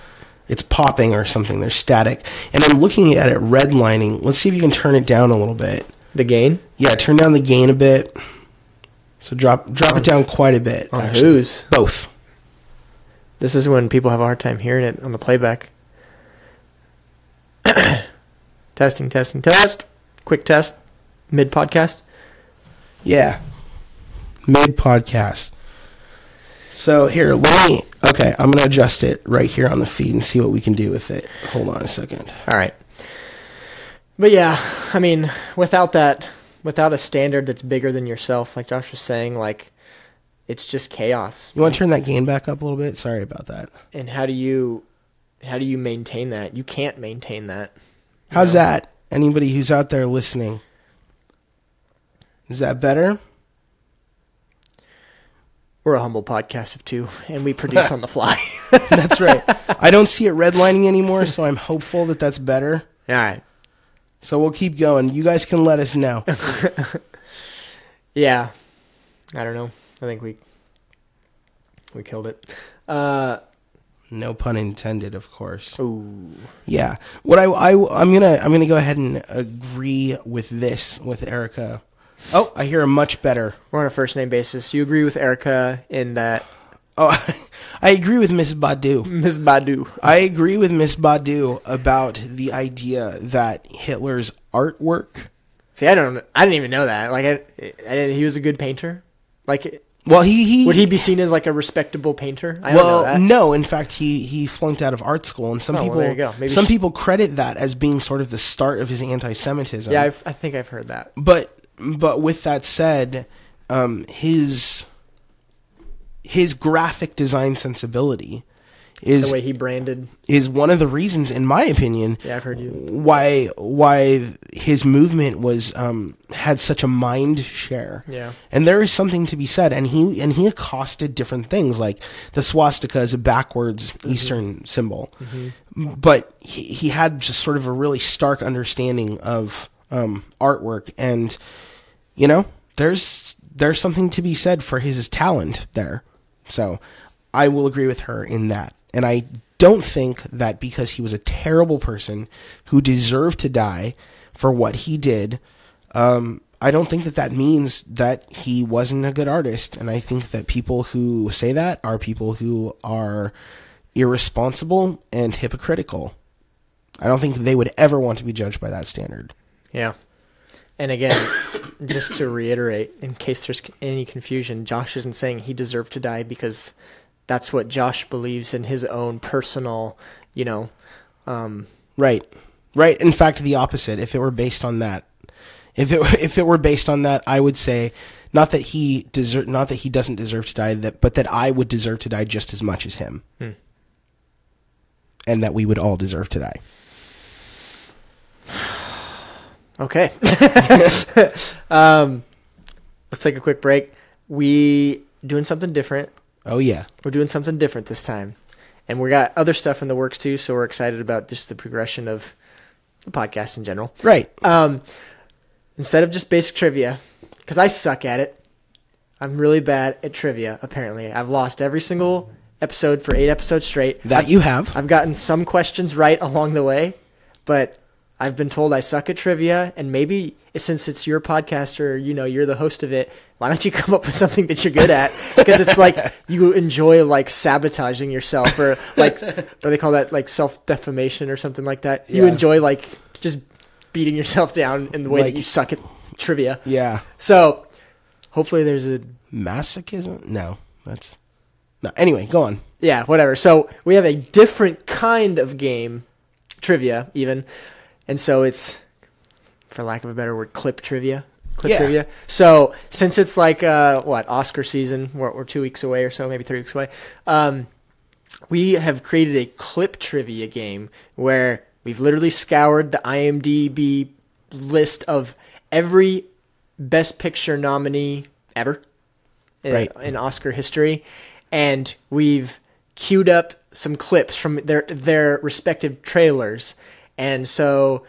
it's popping or something. There's static, and I'm looking at it redlining. Let's see if you can turn it down a little bit. The gain Yeah, turn down the gain a bit. So drop drop it down quite a bit. on actually. whose? Both. This is when people have a hard time hearing it on the playback. testing, testing, test. Quick test. Mid podcast. Yeah. Mid podcast. So here, let me. Okay, I'm gonna adjust it right here on the feed and see what we can do with it. Hold on a second. All right. But yeah, I mean, without that, without a standard that's bigger than yourself, like Josh was saying, like it's just chaos. You want to turn that gain back up a little bit? Sorry about that. And how do you, how do you maintain that? You can't maintain that. How's that? Anybody who's out there listening? Is that better? We're a humble podcast of two, and we produce on the fly. That's right. I don't see it redlining anymore, so I'm hopeful that that's better. All right. So we'll keep going. You guys can let us know. Yeah. I don't know. I think we we killed it. Uh No pun intended, of course. ooh. Yeah. What I, I I'm gonna I'm gonna go ahead and agree with this with Erykah. Oh, I hear a much better. We're on a first name basis. You agree with Erykah in that Oh, I agree with Miss Badu. Ms. Badu. I agree with Miss Badu about the idea that Hitler's artwork. See, I don't I didn't even know that. Like I, I didn't, he was a good painter. Like Well, he he would he be seen as like a respectable painter? I don't know well, that. no. In fact, he he flunked out of art school, and some Oh, well, people there you go. Maybe some she- people credit that as being sort of the start of his anti-Semitism. Yeah, I've, I think I've heard that. but but with that said, um, his his graphic design sensibility is The way he branded. is one of the reasons, in my opinion, Yeah, I've heard you. why why his movement was um, had such a mind share. Yeah. And there is something to be said, and he and he accosted different things like the swastika is a backwards Eastern symbol, but he, he had just sort of a really stark understanding of um, artwork, and you know, there's there's something to be said for his talent there. So I will agree with her in that, and I don't think that because he was a terrible person who deserved to die for what he did. Um, I don't think that that means that he wasn't a good artist, and I think that people who say that are people who are irresponsible and hypocritical. I don't think they would ever want to be judged by that standard. Yeah. And again, just to reiterate, in case there's any confusion, Josh isn't saying he deserved to die because that's what Josh believes in his own personal, you know, um, Right, right. In fact, the opposite. If it were based on that, if it if it were based on that, I would say not that he deserve, not that he doesn't deserve to die, that but that I would deserve to die just as much as him, and that we would all deserve to die. Okay. um, let's take a quick break. We doing something different. Oh yeah, We're doing something different this time, and we got other stuff in the works too. So we're excited about just the progression of the podcast in general. right. Um, instead of just basic trivia, because I suck at it. I'm really bad at trivia. Apparently, I've lost every single episode for eight episodes straight. That I've- you have. I've gotten some questions right along the way, but I've been told I suck at trivia, and maybe since it's your podcast or you know you're the host of it, why don't you come up with something that you're good at? Because it's like you enjoy like sabotaging yourself, or like what do they call that, like self defamation or something like that. You Yeah. enjoy like just beating yourself down in the way Like- that you suck at trivia. Yeah. So hopefully there's a Masochism? No, that's no. Anyway, go on. Yeah, whatever. So we have a different kind of game, trivia even, and so it's, for lack of a better word, clip trivia. Clip Yeah. trivia. So since it's like uh, what Oscar season, we're, we're two weeks away or so, maybe three weeks away. Um, we have created a clip trivia game where we've literally scoured the IMDb list of every Best Picture nominee ever in, Right. in Oscar history, and we've queued up some clips from their their respective trailers, and so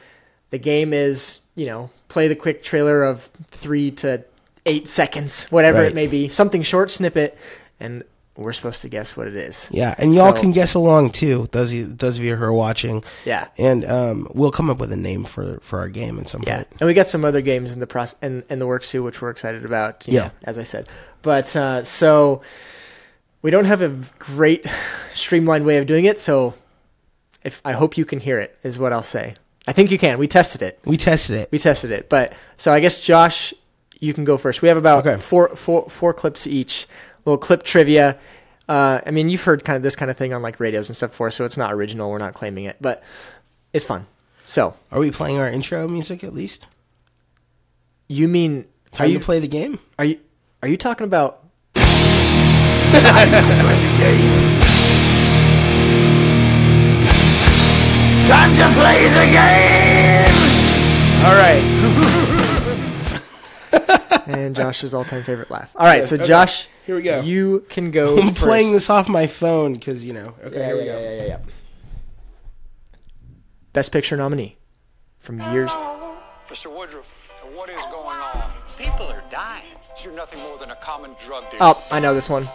the game is you know play the quick trailer of three to eight seconds, whatever Right. it may be, something short snippet, and we're supposed to guess what it is. Yeah, and y'all So- can guess along too. Those of you, those of you who are watching. Yeah. and um, we'll come up with a name for for our game at some Yeah, point. and we got some other games in the process in, in the works too, which we're excited about. you Yeah. know, as I said, but uh, so we don't have a great streamlined way of doing it. So if I hope you can hear it, is what I'll say. I think you can. We tested it. We tested it. We tested it, but so I guess Josh, you can go first. We have about Okay. four, four, four clips each. Little clip trivia. Uh, I mean, you've heard kind of this kind of thing on like radios and stuff before, so it's not original. We're not claiming it, but it's fun. So Are we playing our intro music at least? you mean are Time you to play the game. Are you are you talking about Time to play the game! All right. and Josh's all-time favorite laugh? All right, so okay. Josh, Here we go. You can go. I'm playing this off my phone because you know. Okay, Yeah, here we go. yeah, yeah, yeah. Best Picture nominee from years. Mr. Woodroof, what is going on? People are dying. You're nothing more than a common drug dealer. Oh, I know this one.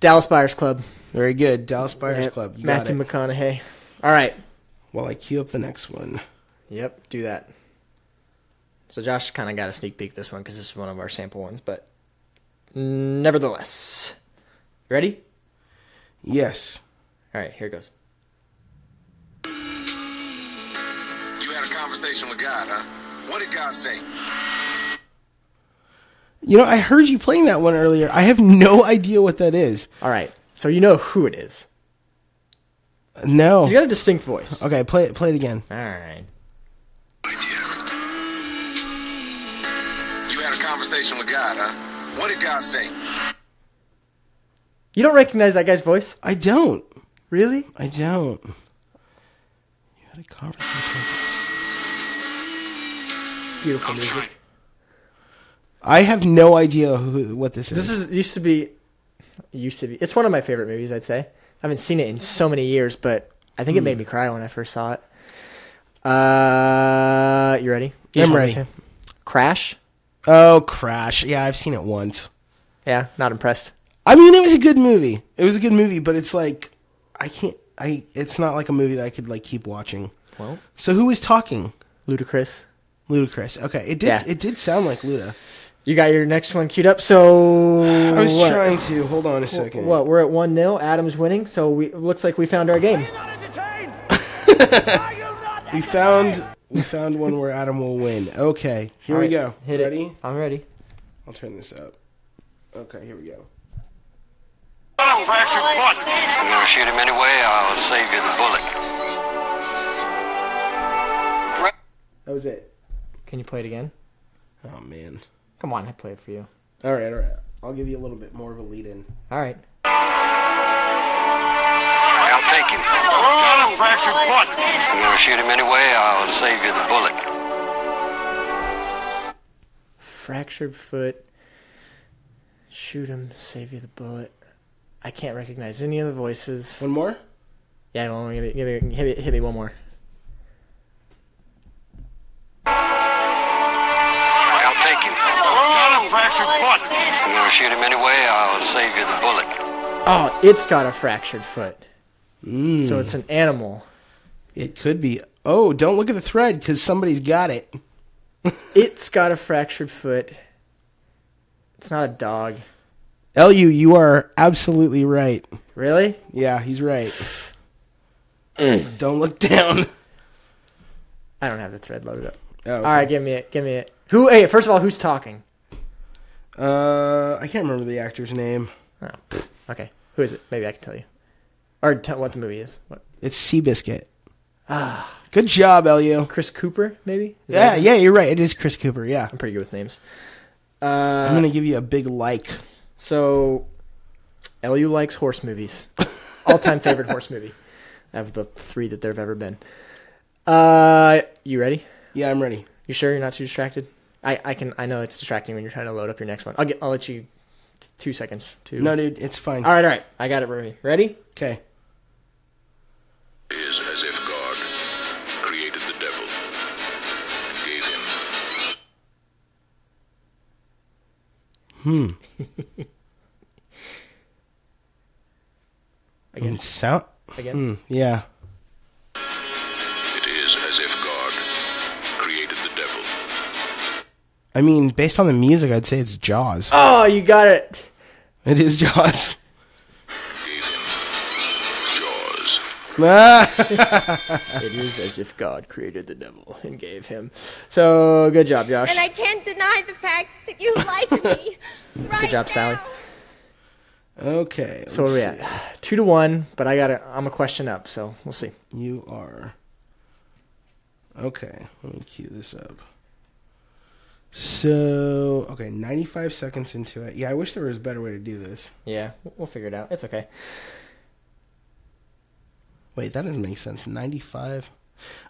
Dallas Buyers Club. Very good. Dallas Buyers Yep, Club. You got Matthew it. McConaughey. All right. While I queue up the next one. Yep, do that. So Josh kind of got a sneak peek this one because this is one of our sample ones, but nevertheless, ready? Yes. All right, here it goes. You had a conversation with God, huh? What did God say? You know, I heard you playing that one earlier. I have no idea what that is. All right, so you know who it is. No. He's got a distinct voice. Okay, play it. Play it again. All right. You had a conversation with God, huh? What did God say? You don't recognize that guy's voice, I don't. really? I don't. You had a conversation. Beautiful music. I have no idea who what this is. This is used to be, used to be. It's one of my favorite movies. I'd say. I haven't seen it in so many years, but I think it made me cry when I first saw it. Uh, you ready? I'm ready. Crash. oh Crash. Yeah, I've seen it once. Yeah, not impressed. I mean, it was a good movie. It was a good movie, but it's like I can't. I. It's not like a movie that I could like keep watching. Well, So who was talking? Ludacris. Ludacris. Okay, it did. Yeah. It did sound like Luda. You got your next one queued up. So I was what? trying to. Hold on a second. What? We're at one 0 Adam's winning. So we looks like we found our game. We found. We found one where Adam will win. Okay, here All we go. Hit Ready? it. I'm ready. I'll turn this up. Okay, here we go. fractured foot. I'm gonna shoot him anyway. I'll save you the bullet. That was it. Can you play it again? Oh man. Come on, I play it for you. All right, all right. I'll give you a little bit more of a lead in. All right. I'll take him. Got a fractured foot. I'm gonna shoot him anyway. I'll save you the bullet. Fractured foot. Shoot him. Save you the bullet. I can't recognize any of the voices. One more. Yeah, don't give me, give hit me, hit me one more. Fractured foot. I'm gonna shoot him anyway. I'll save you the bullet. Oh, it's got a fractured foot. Mm. So it's an animal. It could be. Oh, don't look at the thread because somebody's got it. It's got a fractured foot. It's not a dog. Lu, you are absolutely right. Really? Yeah, he's right. Don't look down. I don't have the thread loaded up. Oh, All right, give me it. Give me it. Who? Hey, first of all, who's talking? Uh, I can't remember the actor's name. Oh, okay. Who is it? Maybe I can tell you. Or tell what the movie is. What? It's Seabiscuit. Ah, good job, Lu. Chris Cooper, maybe? Is Yeah, yeah, you're right. It is Chris Cooper. Yeah, I'm pretty good with names. I'm Uh, gonna give you a big like. so, LU likes horse movies. All time favorite horse movie of the three that there have ever been. Uh, you ready? Yeah, I'm ready. You sure you're not too distracted? I, I can I know it's distracting when you're trying to load up your next one. I'll get I'll let you two seconds. Two. No, dude, it's fine. All right, all right. I got it ready. Ready? Okay. Is as if God created the devil gave him Hmm. Again. Mm, Sound. Again. Mm, yeah. I mean, based on the music, I'd say it's Jaws. Oh, you got it. It is Jaws. Jaws. Ah! It is as if God created the devil and gave him. So good job, Josh. And I can't deny the fact that you like me. right Good job, Sally. okay. So what are we let's at? Two to one, but I got to I'm a question up, so we'll see. see. You are. Okay. Let me cue this up. So, okay, 95 seconds into it. Yeah, I wish there was a better way to do this. Yeah, we'll figure it out. It's okay. Wait, that doesn't make sense. 95.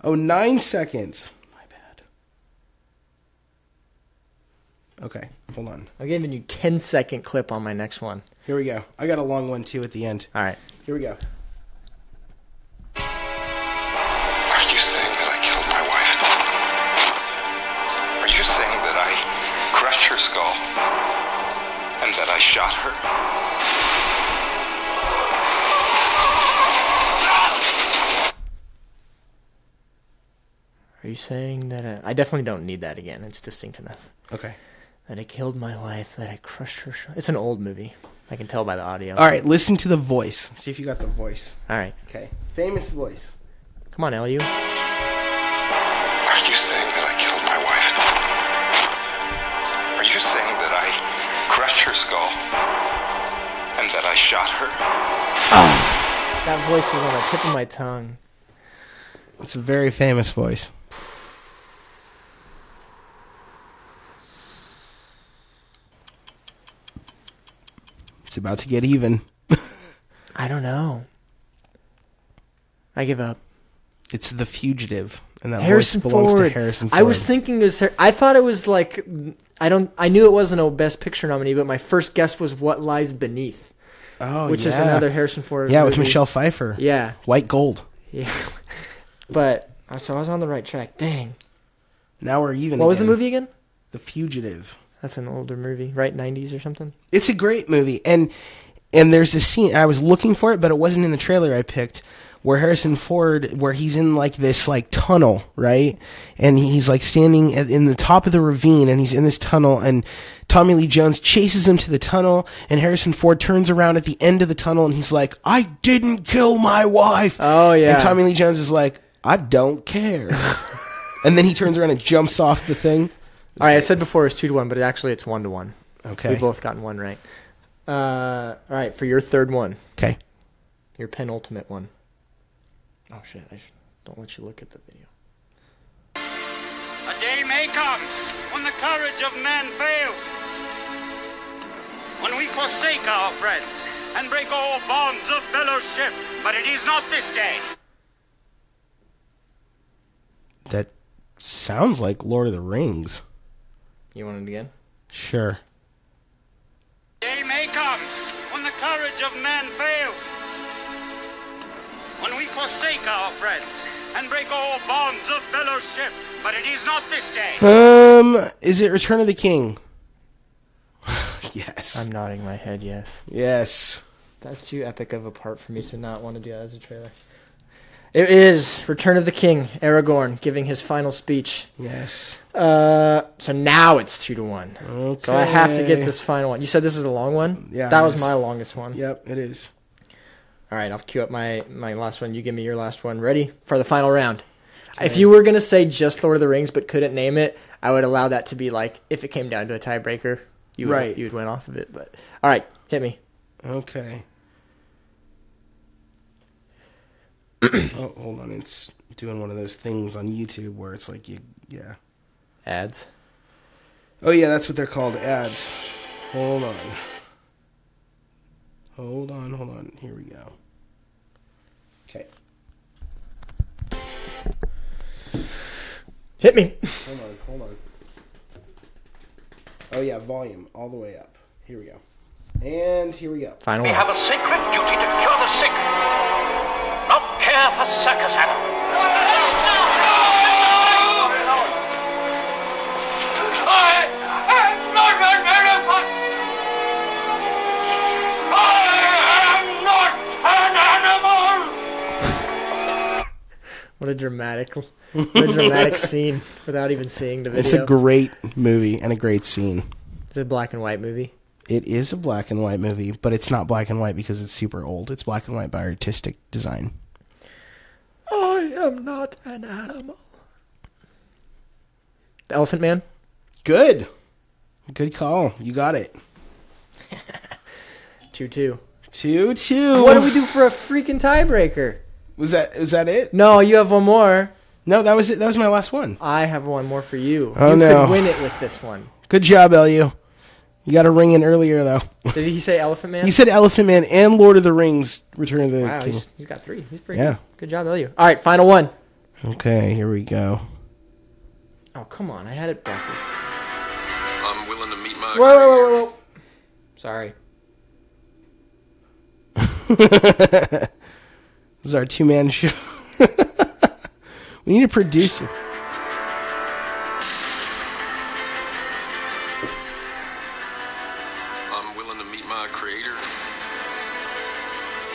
Oh, nine seconds. My bad. Okay, hold on. I'm giving you 10 second clip on my next one. Here we go. I got a long one too at the end. All right. Here we go. Shot her? Are you saying that I, I definitely don't need that again? It's distinct enough. Okay. That I killed my wife, that I crushed her. Sh- it's an old movie. I can tell by the audio. All right, listen to the voice. See if you got the voice. All right. Okay. Famous voice. Come on, Lu. That voice is on the tip of my tongue. It's a very famous voice. It's about to get even. I don't know. I give up. It's the fugitive, and that Harrison voice belongs Ford. to Harrison Ford. I was thinking it was. Har- I thought it was like. I don't. I knew it wasn't a Best Picture nominee, but my first guess was What Lies Beneath, oh, which is another Harrison Ford. Yeah, with. Michelle Pfeiffer. Yeah, White gold. yeah. but uh, so I was on the right track. Dang. Now we're even. What was the movie again? The Fugitive. That's an older movie, right? Nineties or something. It's a great movie, and and there's a scene I was looking for it, but it wasn't in the trailer I picked. Where Harrison Ford, where he's in like this like tunnel, right, and he's like standing at, in the top of the ravine, and he's in this tunnel, and Tommy Lee Jones chases him to the tunnel, and Harrison Ford turns around at the end of the tunnel, and he's like, "I didn't kill my wife." Oh, yeah. And Tommy Lee Jones is like, "I don't care," and then he turns around and jumps off the thing. All right, I said before it was two to one, but actually it's one to one. Okay. We've both gotten one right. Uh, all right, for your third one, Okay. your penultimate one. Oh shit! I should, don't let you look at the video. A day may come when the courage of man fails. When we forsake our friends and break all bonds of fellowship. But it is not this day. That sounds like Lord of the Rings. You want it again? Sure. Day may come when the courage of man fails. When we forsake our friends and break all bonds of fellowship. But it is not this day. Um, is it Return of the King? yes. I'm nodding my head. Yes. yes. That's too epic of a part for me to not want to do that as a trailer. It is Return of the King, Aragorn giving his final speech. Yes. Uh, so now it's two to one. Okay. So I have to get this final one. You said this is a long one. Yeah, that was is. my longest one. Yep, it is. All right, I'll cue up my my last one. You give me your last one. Ready for the final round? If you were gonna say just Lord of the Rings but couldn't name it, I would allow that to be like if it came down to a tiebreaker, you would, Right. you would win off of it. But all right, hit me. Okay. oh, hold on. It's doing one of those things on YouTube where it's like you, yeah. Ads. Oh yeah, that's what they're called, ads. Hold on. Hold on, hold on. Here we go. Okay. Hit me. Hold on, hold on. Oh yeah, volume all the way up. Here we go. And here we go. Final We one. have a sacred duty to cure the sick, not care for circus animals. What a dramatic, what a dramatic scene without even seeing the video. It's a great movie and a great scene. It's a black and white movie. It is a black and white movie, but it's not black and white because it's super old. It's black and white by artistic design. I am not an animal. The Elephant Man. Good. Good call. You got it. Two two. Two two. What do we do for a freaking tiebreaker? Was that was that it? No, you have one more. No, that was it. That was my last one. I have one more for you. Oh, you no. could win it with this one. Good job, Elu. You got a ring in earlier though. Did he say Elephant Man? He said Elephant Man and Lord of the Rings: Return of the Wow, King. he's, he's got three. He's pretty Yeah. good. Good job, Elio. All right, final one. Okay, here we go. Oh, come on. I had it buffered. I'm willing to meet my. Whoa, whoa, whoa, whoa, whoa. Sorry. This is our two man show. we need a producer. I'm willing to meet my creator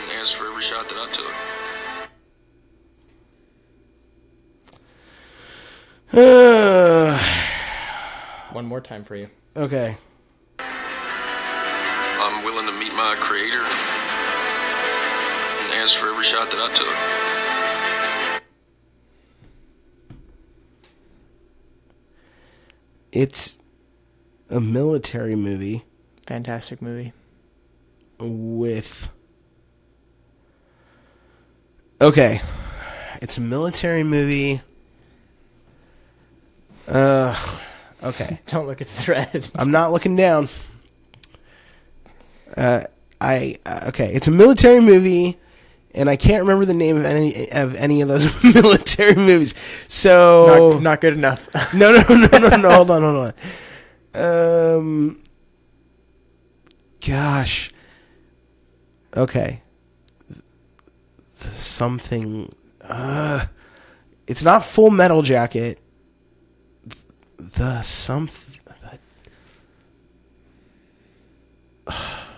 and ask for every shot that I took. One more time for you. okay. I'm willing to meet my creator and ask for every shot that I took. It's a military movie Fantastic movie. with. Okay. It's a military movie. Uh, okay. Don't look at the thread. I'm not looking down. Uh, I uh, okay. It's a military movie, and I can't remember the name of any of any of those military movies. So Not, not good enough. no, no, no, no, no. hold on, hold on. Um, gosh. Okay. The something. Uh, it's not Full Metal Jacket. The something.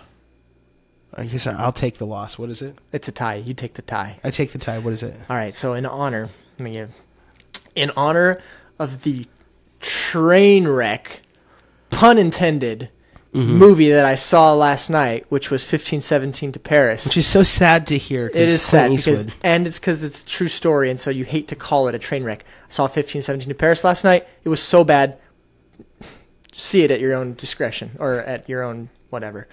I guess I- I'll take the loss. What is it? it's a tie. You take the tie. I take the tie. What is it? All right. So in honor, let me give. In honor of the train wreck, pun intended, Mm-hmm. movie that I saw last night, which was 1517 to Paris. Which is so sad to hear. It is sad because, and it's because it's a true story, and so you hate to call it a train wreck. I saw 1517 to Paris last night. It was so bad. See it at your own discretion or at your own whatever.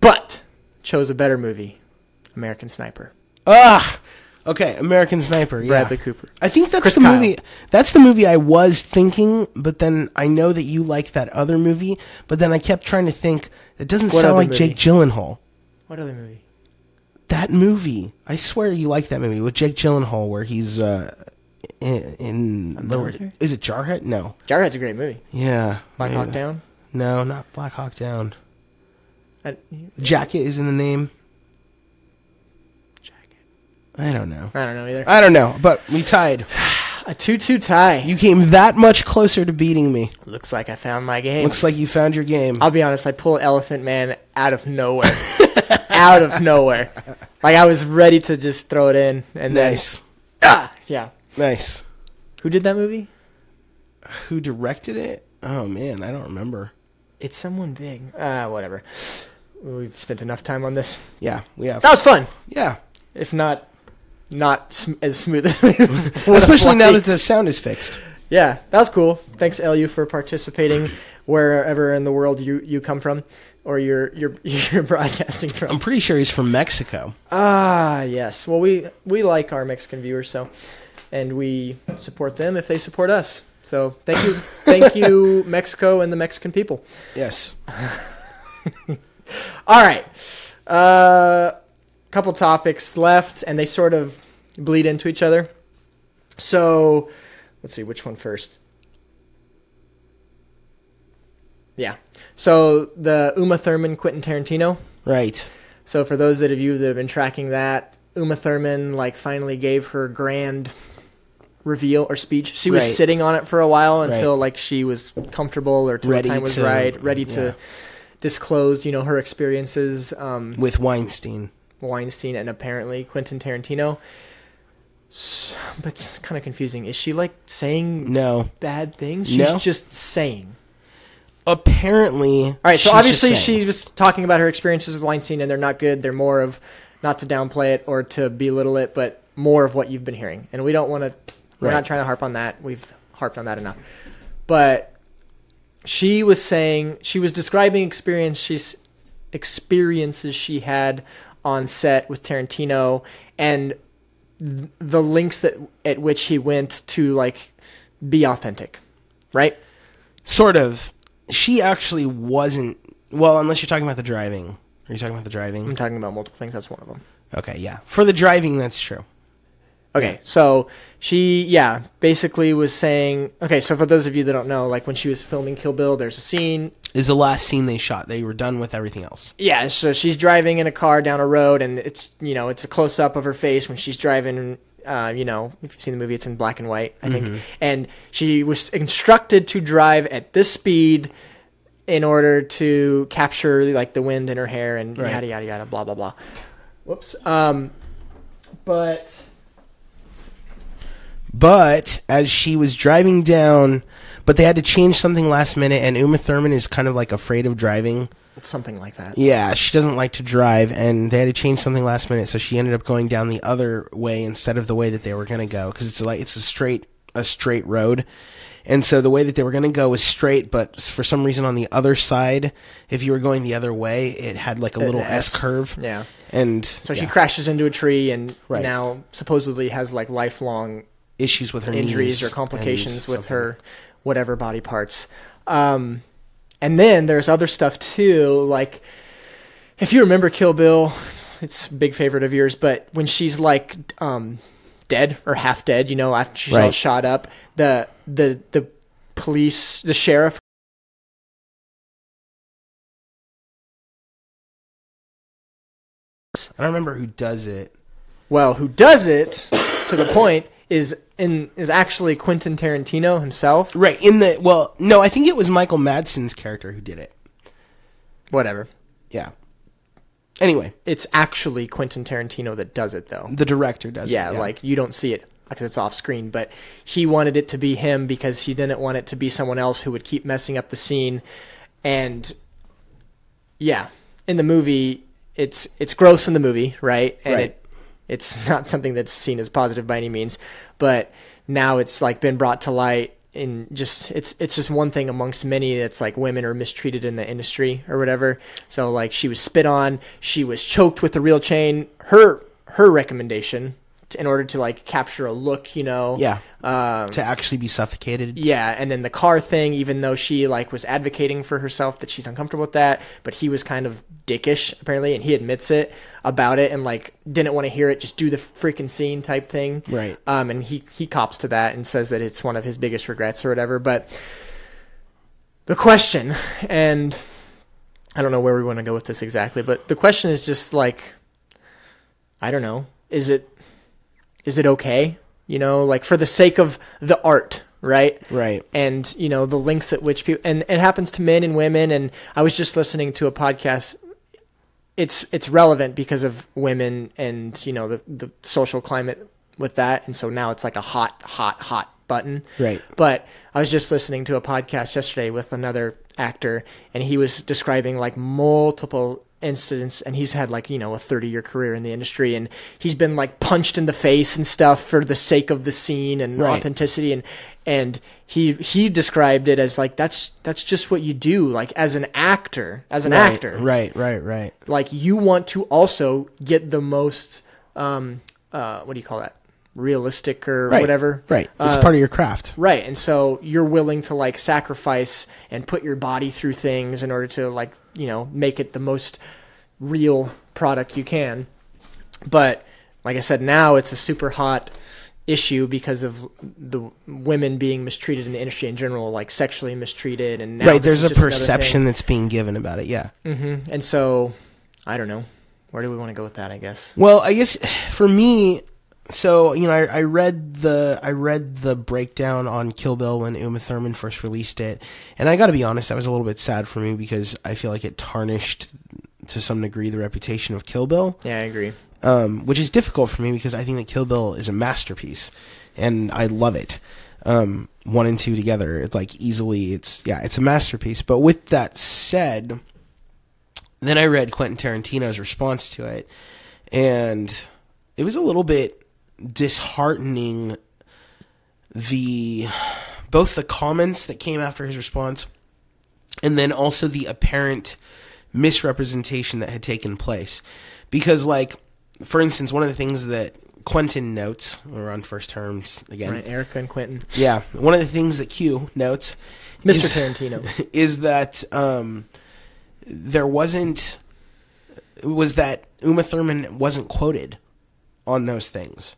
But chose a better movie, American Sniper. Ah, okay. American Sniper. Yeah. Bradley Cooper. I think that's Chris the Kyle. movie. That's the movie I was thinking, but then I know that you like that other movie. But then I kept trying to think. It doesn't What sound other like movie? Jake Gyllenhaal. What other movie? That movie. I swear you like that movie with Jake Gyllenhaal, where he's uh, in, in the, military? is it Jarhead? No. Jarhead's a great movie. Yeah. Black yeah. Hawk Down. No, not Black Hawk Down. I, Jacket is in the name. Jacket. I don't know. I don't know either. I don't know, but we tied. A two-two tie. You came that much closer to beating me. Looks like I found my game. Looks like you found your game. I'll be honest, I pulled Elephant Man out of nowhere. out of nowhere. Like I was ready to just throw it in and Nice. then ah, yeah. Nice. Who did that movie? Who directed it? Oh man, I don't remember. It's someone big. Ah, whatever. We've spent enough time on this. Yeah, we have. That was fun. Yeah, If not not sm- as smooth as we especially now that the sound is fixed. Yeah, that was cool. Thanks, LU, for participating wherever in the world you, you come from or you're you're you're broadcasting from. I'm pretty sure he's from Mexico. Ah, yes. Well, we we like our Mexican viewers, so and we support them if they support us. So thank you, thank you, Mexico and the Mexican people. Yes. All right, uh, couple topics left, and they sort of bleed into each other. So let's see which one first. Yeah. So the Uma Thurman, Quentin Tarantino. Right. So for those that of you that have been tracking that, Uma Thurman like finally gave her grand reveal or speech. She was Right. sitting on it for a while until Right. like she was comfortable or till Ready the time was to- right, ready yeah. To disclose, you know, her experiences um, With Weinstein. Weinstein and apparently Quentin Tarantino. S- But it's kind of confusing. Is she like saying No. bad things? She's No. just saying. Apparently. All right, so obviously she was talking about her experiences with Weinstein, and they're not good. They're more of not to downplay it or to belittle it, but more of what you've been hearing. And we don't want to. We're Right. not trying to harp on that. We've harped on that enough. But she was saying she was describing experience she's experiences she had on set with Tarantino and th- the links that at which he went to like be authentic, right? Sort of. She actually wasn't. Well, unless you're talking about the driving. Are you talking about the driving? I'm talking about multiple things. That's one of them. Okay, yeah. For the driving, that's true. Okay, so she, yeah, basically was saying, okay, so for those of you that don't know, like when she was filming Kill Bill, there's a scene. Is the last scene they shot. They were done with everything else. Yeah, so she's driving in a car down a road, and it's, you know, it's a close up of her face when she's driving. Uh, you know, if you've seen the movie, it's in black and white, I think. And she was instructed to drive at this speed in order to capture like the wind in her hair and Right. yada yada yada, blah blah blah. Whoops. Um, but But as she was driving down, but they had to change something last minute, and Uma Thurman is kind of like afraid of driving. something like that. Yeah, she doesn't like to drive, and they had to change something last minute, so she ended up going down the other way instead of the way that they were going to go because it's like it's a straight a straight road. And so the way that they were going to go was straight, but for some reason on the other side, if you were going the other way, it had like a An little S. S curve. Yeah. And So she yeah, crashes into a tree and Right. now supposedly has like lifelong issues with her injuries or complications with her whatever body parts. Um, and then there's other stuff too, like if you remember Kill Bill, it's a big favorite of yours, but when she's like um, dead or half dead, you know, after she's all shot up, the the the police, the sheriff I don't remember who does it. Well, who does it to the point is in is actually Quentin Tarantino himself. Right in the well, no, I think it was Michael Madsen's character who did it. Whatever. Yeah. Anyway, It's actually Quentin Tarantino that does it though. the director does yeah, it. like you don't see it because it's off screen, but he wanted it to be him because he didn't want it to be someone else who would keep messing up the scene. And yeah, in the movie, it's it's gross in the movie, right? And Right. it it's not something that's seen as positive by any means, but now it's like been brought to light and just it's it's just one thing amongst many that's like women are mistreated in the industry or whatever. So like she was spit on, she was choked with the real chain. Her her recommendation in order to like capture a look, you know. yeah, Um, to actually be suffocated. yeah, and then the car thing, even though she like was advocating for herself that she's uncomfortable with that, but he was kind of dickish apparently, and he admits it about it, and like didn't want to hear it, just do the freaking scene type thing. Right. Um, and he he cops to that and says that it's one of his biggest regrets or whatever. But the question, and I don't know where we want to go with this exactly, but the question is just like, I don't know, is it is it okay? You know, like for the sake of the art, right? Right. And you know the links at which people, and it happens to men and women. And I was just listening to a podcast. It's it's relevant because of women and you know the the social climate with that, and so now it's like a hot, hot, hot button. Right. But I was just listening to a podcast yesterday with another actor, and he was describing like multiple incidents, and he's had like you know a thirty year career in the industry, and he's been like punched in the face and stuff for the sake of the scene and Right. authenticity, and and he he described it as like that's that's just what you do, like as an actor, as an right, actor, Right, right, right. like you want to also get the most um uh what do you call that realistic or Right. whatever Right. It's Uh, part of your craft. right and so you're willing to like sacrifice and put your body through things in order to like you know make it the most real product you can but like i said now it's a super hot issue because of the women being mistreated in the industry in general, like sexually mistreated, and now right. There's a perception that's being given about it. Yeah. Mm-hmm. And so, I don't know. Where do we want to go with that? I guess. Well, I guess for me, so you know, I, I read the I read the breakdown on Kill Bill when Uma Thurman first released it, and I got to be honest, that was a little bit sad for me because I feel like it tarnished to some degree the reputation of Kill Bill. Yeah, I agree. um, which is difficult for me because I think that Kill Bill is a masterpiece, and I love it. Um, one and two together, it's like easily, it's yeah, it's a masterpiece. But with that said, then I read Quentin Tarantino's response to it, and it was a little bit disheartening. The both the comments that came after his response, and then also the apparent misrepresentation that had taken place. Because, like, for instance, one of the things that Quentin notes, we're on first terms again. Right, Erykah and Quentin. Yeah, one of the things that Q notes, Mr. is- Tarantino. is that um, there wasn't was that Uma Thurman wasn't quoted on those things.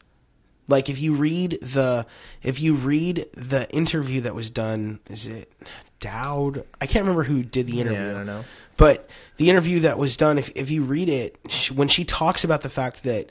Like if you read the if you read the interview that was done, is it Dowd? I can't remember who did the interview. Yeah, I don't know. But the interview that was done, if if you read it, sh when she talks about the fact that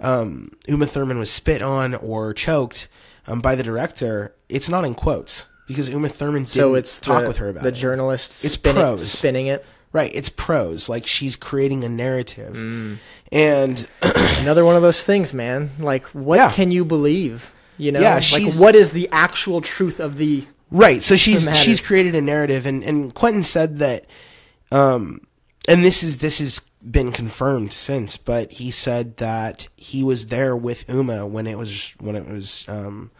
um, Uma Thurman was spit on or choked um, by the director, it's not in quotes because Uma Thurman didn't So it's talk the, with her about the it. journalist It's spinning, prose. spinning it. Right, it's prose. Like she's creating a narrative, Mm. and Another one of those things, man. Like, what Yeah. can you believe? You know, Yeah, like what is the actual truth of the Right. So she's the she's created a narrative, and and Quentin said that, um, and this is this has been confirmed since, but he said that he was there with Uma when it was when it was um,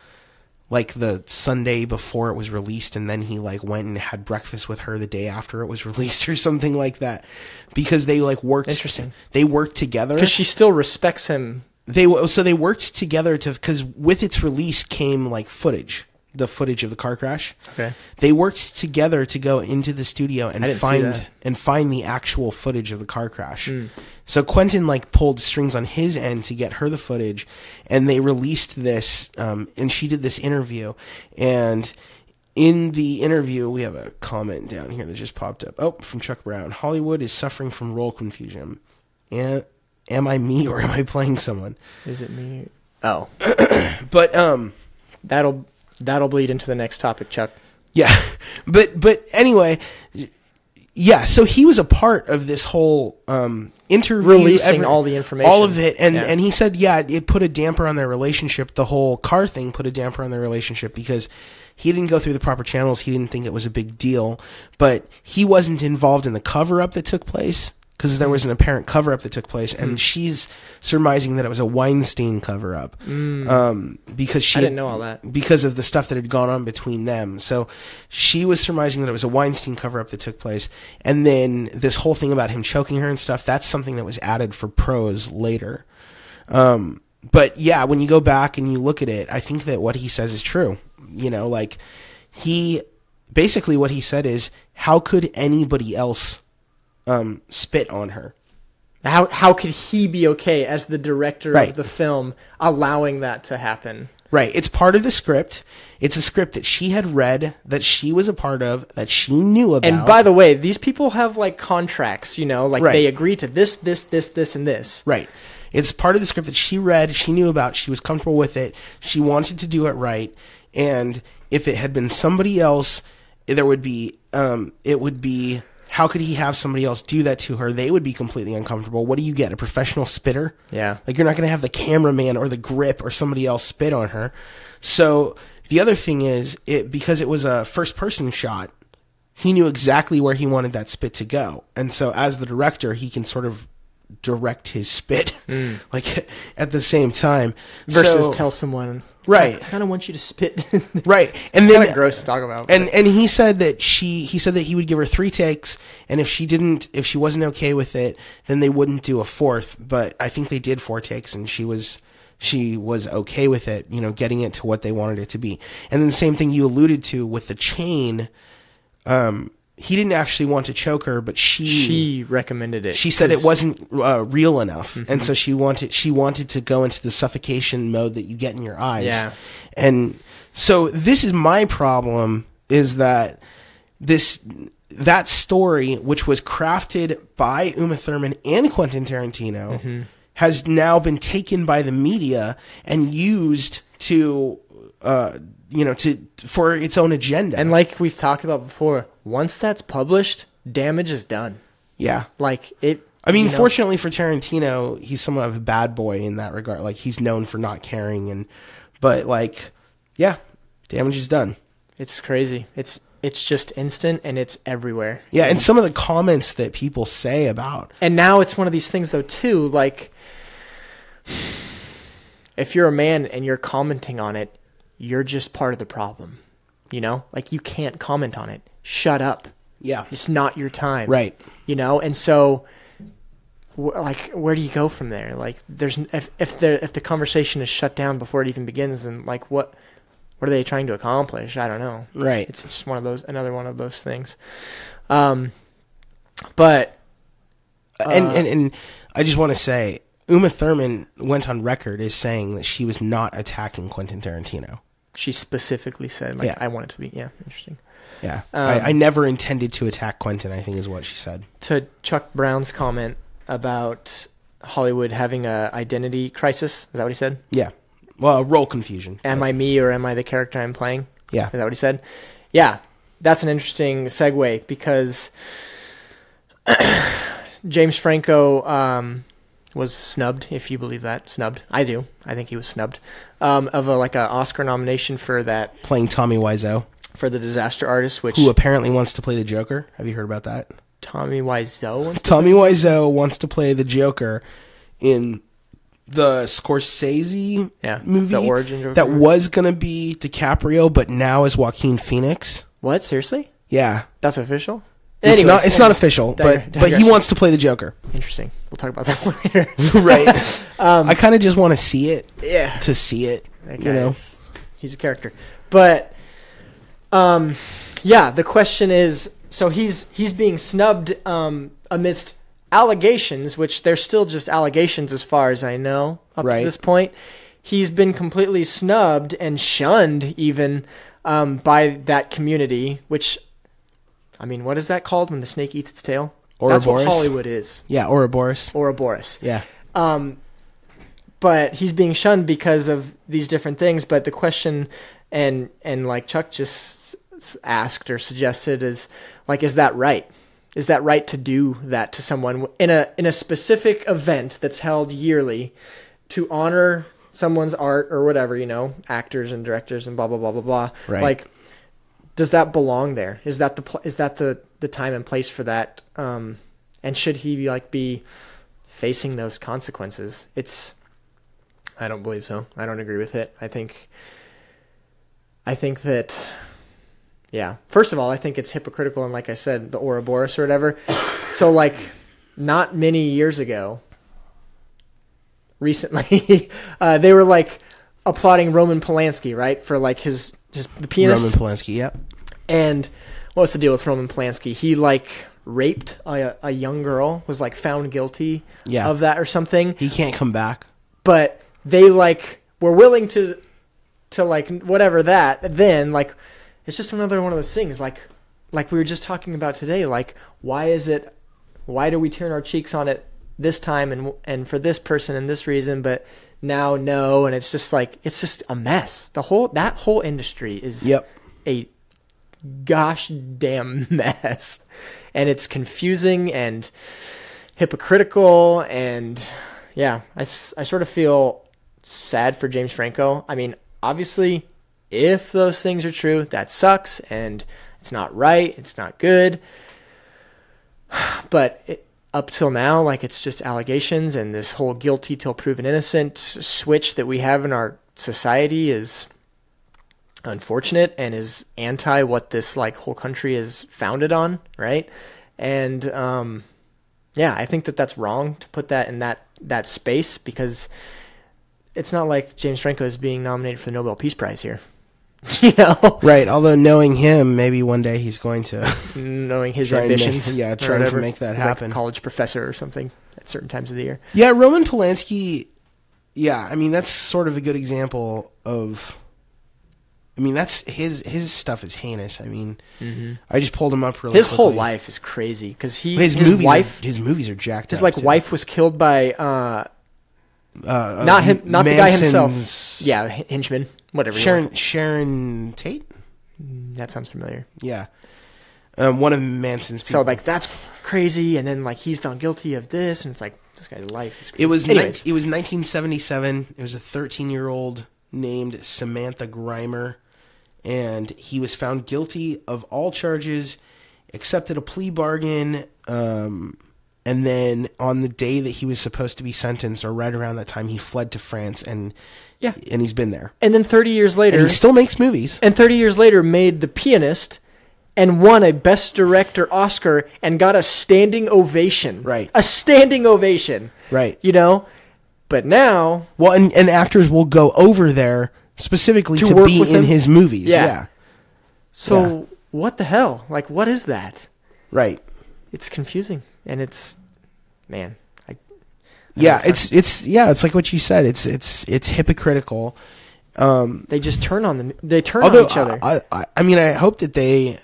like the Sunday before it was released, and then he like went and had breakfast with her the day after it was released, or something like that, because they like worked. Interesting. They worked together because she still respects him. they so they worked together to because with its release came like footage, the footage of the car crash. Okay. They worked together to go into the studio and I didn't see find and find the actual footage of the car crash. Hmm. So Quentin like pulled strings on his end to get her the footage, and they released this. Um, and she did this interview, and in the interview, we have a comment down here that just popped up. Oh, from Chuck Brown. Hollywood is suffering from role confusion. And am I me or am I playing someone? Is it me? Oh, But um, that'll that'll bleed into the next topic, Chuck. yeah. But but anyway, yeah. So he was a part of this whole um interview, Releasing all the information. all of it, and Yeah. and he said, yeah, it put a damper on their relationship. The whole car thing put a damper on their relationship because. He didn't go through the proper channels. He didn't think it was a big deal, but he wasn't involved in the cover up that took place because there was an apparent cover up that took place, and she's surmising that it was a Weinstein cover up um, because she I didn't know all that. because of the stuff that had gone on between them. So she was surmising that it was a Weinstein cover up that took place. And then this whole thing about him choking her and stuff, that's something that was added for pros later. Um, but yeah, when you go back and you look at it, I think that what he says is true. You know, like he basically what he said is, how could anybody else um, spit on her? How how could he be okay as the director Right. of the film allowing that to happen? Right. It's part of the script. It's a script that she had read, that she was a part of, that she knew about. And by the way, these people have like contracts, you know, like Right. they agree to this, this, this, this, and this. Right. It's part of the script that she read, she knew about, she was comfortable with it, she wanted to do it right, and if it had been somebody else, there would be, um, it would be, how could he have somebody else do that to her? They would be completely uncomfortable. What do you get? A professional spitter? Yeah. Like you're not going to have the cameraman or the grip or somebody else spit on her. So the other thing is, it because it was a first person shot, he knew exactly where he wanted that spit to go, and so as the director, he can sort of direct his spit mm. like at the same time Versus So- tell someone, Right. I kind of want you to spit. right and kind then of gross to talk about. and and he said that she he said that he would give her three takes and if she didn't if she wasn't okay with it then they wouldn't do a fourth but i think they did four takes and she was she was okay with it you know getting it to what they wanted it to be and then the same thing you alluded to with the chain um he didn't actually want to choke her, but she She recommended it. she said it wasn't uh, real enough, Mm-hmm. and so she wanted she wanted to go into the suffocation mode that you get in your eyes. Yeah. and so this is my problem is that this that story, which was crafted by Uma Thurman and Quentin Tarantino, Mm-hmm. has now been taken by the media and used to. Uh, you know, to for its own agenda, And like we've talked about before, once that's published, damage is done. yeah, Like it. I mean, you know, fortunately for Tarantino, he's somewhat of a bad boy in that regard. Like he's known for not caring, and but like, yeah, damage is done. it's crazy. It's it's just instant and it's everywhere. Yeah, and some of the comments that people say about And now it's one of these things though too, like if you're a man and you're commenting on it, you're just part of the problem. You know? Like you can't comment on it. Shut up. yeah, It's not your time. right, You know? And so wh- like where do you go from there? Like there's if if the if the conversation is shut down before it even begins then like what what are they trying to accomplish? I don't know. right. It's just one of those another one of those things. Um but and, and and I just want to say, Uma Thurman went on record as saying that she was not attacking Quentin Tarantino. she specifically said like Yeah. I want it to be yeah, interesting. Yeah, Um, I, I never intended to attack Quentin. I think is what she said. To Chuck Brown's comment about Hollywood having a identity crisis, is that what he said? Yeah, well, role confusion. Am I me or am I the character I'm playing? Yeah. Is that what he said? Yeah. That's an interesting segue because James Franco um, was snubbed, if you believe that. Snubbed. I do. I think he was snubbed. Um, of a like an Oscar nomination for that Playing Tommy Wiseau, for the disaster artist, which who apparently wants to play the Joker. Have you heard about that? Tommy Wiseau wants to Tommy Wiseau wants to play the Joker in the Scorsese Yeah, movie the origins of that was going to be DiCaprio, but now is Joaquin Phoenix. What? Seriously? Yeah, That's official? it's Anyways, not. It's not official, Digre- but but he wants to play the Joker, Interesting. We'll talk about that later. right? Um, I kind of just want to see it yeah. to see it. That you know, guy's- he's a character. But um yeah, the question is so he's he's being snubbed um amidst allegations which they're still just allegations as far as I know up Right. to this point. He's been completely snubbed and shunned even um by that community which I mean, what is that called when the snake eats its tail? That's what Ouroboros? Hollywood is. yeah, Ouroboros. Ouroboros Yeah, um, but he's being shunned because of these different things. But the question, and and like Chuck just asked or suggested, is like, is that right? Is that right to do that to someone in a in a specific event that's held yearly to honor someone's art or whatever you know, actors and directors and blah blah blah blah blah. Right. Like, does that belong there? Is that the pl- is that the the time and place for that? Um, and should he be like be facing those consequences? It's I don't believe so. I don't agree with it. I think I think that yeah. First of all, I think it's hypocritical and like I said, the Ouroboros or whatever. so like not many years ago recently uh, they were like applauding Roman Polanski, right? For like his his the pianist Roman Polanski. Yep. and what's the deal with Roman Polanski? He like raped a, a young girl, was like found guilty Yeah. of that or something. He can't come back. But they like were willing to to like whatever that. Then like it's just another one of those things. Like like we were just talking about today. Like why is it? Why do we turn our cheeks on it this time and and for this person and this reason, but now no? And it's just like it's just a mess. The whole that whole industry is Yep. a gosh damn mess. And it's confusing and hypocritical. And yeah, I, I sort of feel sad for James Franco. I mean, obviously, if those things are true, that sucks and it's not right, it's not good. But it, up till now, like it's just allegations, and this whole guilty till proven innocent switch that we have in our society is unfortunate and is anti what this like whole country is founded on, right? And um, yeah, I think that that's wrong to put that in that that space because it's not like James Franco is being nominated for the Nobel Peace Prize here. you know, Right. Although knowing him, maybe one day he's going to. knowing his to make- ambitions. yeah, trying to make that He's like a happen. college professor or something at certain times of the year. yeah, Roman Polanski. Yeah, I mean that's sort of a good example of. I mean that's his his stuff is heinous. I mean, I just pulled him up really. Mm-hmm. His whole life is crazy because he His, his, movies, wife are, his movies are jacked. his up, like too. wife was killed by uh, uh, not him, not the guy himself. Yeah, Hinchman, whatever. Sharon. Sharon Tate. that sounds familiar. Yeah, um, one of Manson's people. So like that's crazy, and then like he's found guilty of this, and it's like this guy's life is. Crazy. It was ni- it was 1977. It was a 13 year old named Samantha Geimer, and he was found guilty of all charges, accepted a plea bargain, um, and then on the day that he was supposed to be sentenced, or right around that time, he fled to France, and Yeah. and he's been there, and then 30 years later, and he still makes movies. and 30 years later made The Pianist and won a Best Director Oscar and got a standing ovation. Right. A standing ovation. Right. You know? But now, Well, and, and actors will go over there specifically To work be with in him? his movies. Yeah. yeah. so what the hell? Like, what is that? Right. It's confusing. And it's, man, Yeah, it's it's yeah, it's like what you said. It's it's it's hypocritical. Um, they just turn on them. they turn on each other. I, I I mean, I hope that they.